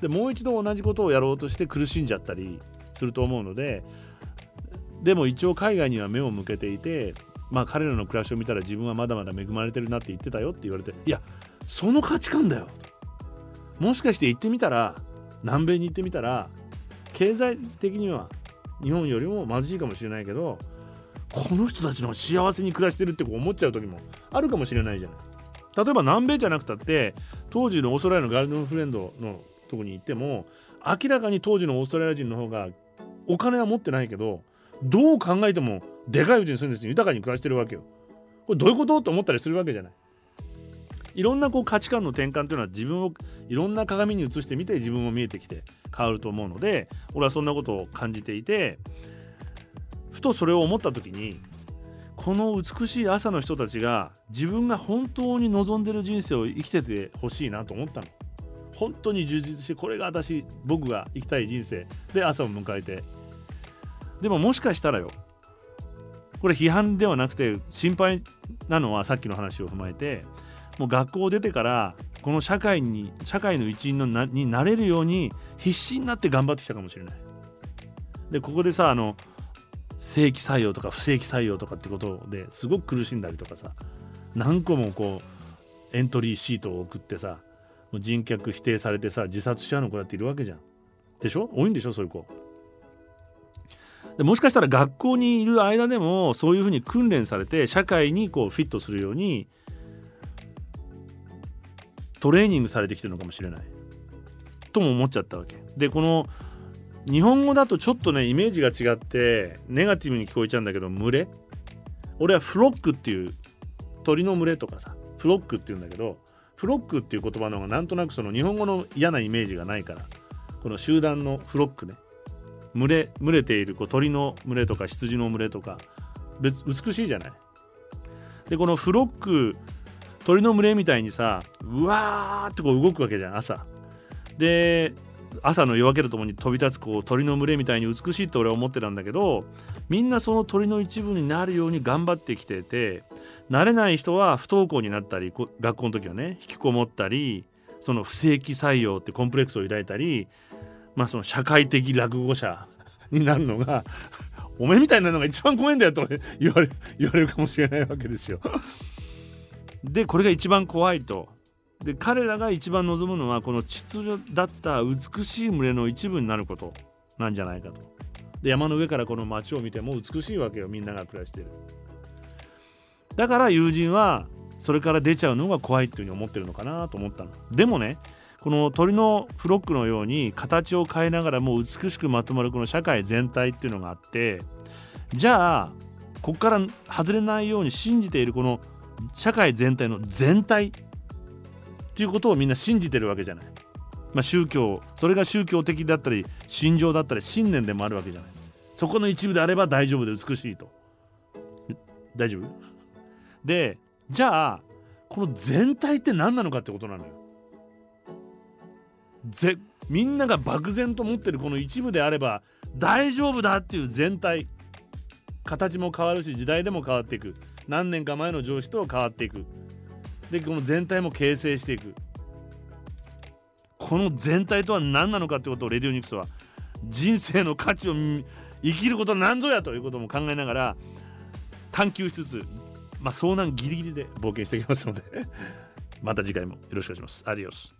でもう一度同じことをやろうとして苦しんじゃったりすると思うのででも一応海外には目を向けていてまあ彼らの暮らしを見たら自分はまだまだ恵まれてるなって言ってたよって言われていやその価値観だよもしかして行ってみたら南米に行ってみたら経済的には日本よりも貧しいかもしれないけどこの人たちの幸せに暮らしてるって思っちゃう時もあるかもしれないじゃない例えば南米じゃなくたって当時のオーストラリアのガールドフレンドのとこに行っても明らかに当時のオーストラリア人の方がお金は持ってないけどどう考えてもでかいうちに住んでて豊かに暮らしてるわけよ。これどういうことと思ったりするわけじゃない。いろんなこう価値観の転換というのは自分をいろんな鏡に映してみて自分も見えてきて変わると思うので俺はそんなことを感じていてふとそれを思った時にこの美しい朝の人たちが自分が本当に望んでる人生を生きててほしいなと思ったの。本当に充実してこれが私僕が生きたい人生で朝を迎えてでももしかしたらよこれ批判ではなくて心配なのはさっきの話を踏まえてもう学校を出てからこの社会に社会の一員のなになれるように必死になって頑張ってきたかもしれない。でここでさあの正規採用とか不正規採用とかってことですごく苦しんだりとかさ何個もこうエントリーシートを送ってさ人格否定されてさ自殺しちゃうの子だっているわけじゃん。でしょ？多いんでしょ？そういう子。でもしかしたら学校にいる間でもそういうふうに訓練されて社会にこうフィットするようにトレーニングされてきてるのかもしれないとも思っちゃったわけでこの日本語だとちょっとねイメージが違ってネガティブに聞こえちゃうんだけど群れ？俺はフロックっていう鳥の群れとかさフロックっていうんだけどフロックっていう言葉の方がなんとなくその日本語の嫌なイメージがないからこの集団のフロックね群れ群れているこう鳥の群れとか羊の群れとか別美しいじゃない？でこのフロック鳥の群れみたいにさうわーってこう動くわけじゃん朝。で朝の夜明けとともに飛び立つこう鳥の群れみたいに美しいって俺は思ってたんだけどみんなその鳥の一部になるように頑張ってきてて慣れない人は不登校になったり学校の時はね引きこもったりその不正規採用ってコンプレックスを抱いたりまあその社会的落語者になるのが [laughs] おめえみたいなのが一番怖いんだよと言われ言われるかもしれないわけですよ。でこれが一番怖いと。で彼らが一番望むのはこの秩序だった美しい群れの一部になることなんじゃないかと。で山の上からこの街を見ても美しいわけよみんなが暮らしてるだから友人はそれから出ちゃうのが怖いっていうふうに思ってるのかなと思ったのでもねこの鳥のフロックのように形を変えながらも美しくまとまるこの社会全体っていうのがあってじゃあここから外れないように信じているこの社会全体の全体っていうことをみんな信じてるわけじゃない。まあ、宗教それが宗教的だったり信条だったり信念でもあるわけじゃない。そこの一部であれば大丈夫で美しいと。大丈夫？でじゃあこの全体って何なのかってことなのよ。ぜみんなが漠然と持ってるこの一部であれば大丈夫だっていう全体形も変わるし時代でも変わっていく何年か前の上司と変わっていくでこの全体も形成していくこの全体とは何なのかってことをレディオニクスは人生の価値を生きることなんぞやということも考えながら探求しつつまあ遭難ギリギリで冒険していきますので [laughs] また次回もよろしくお願いします。アディオス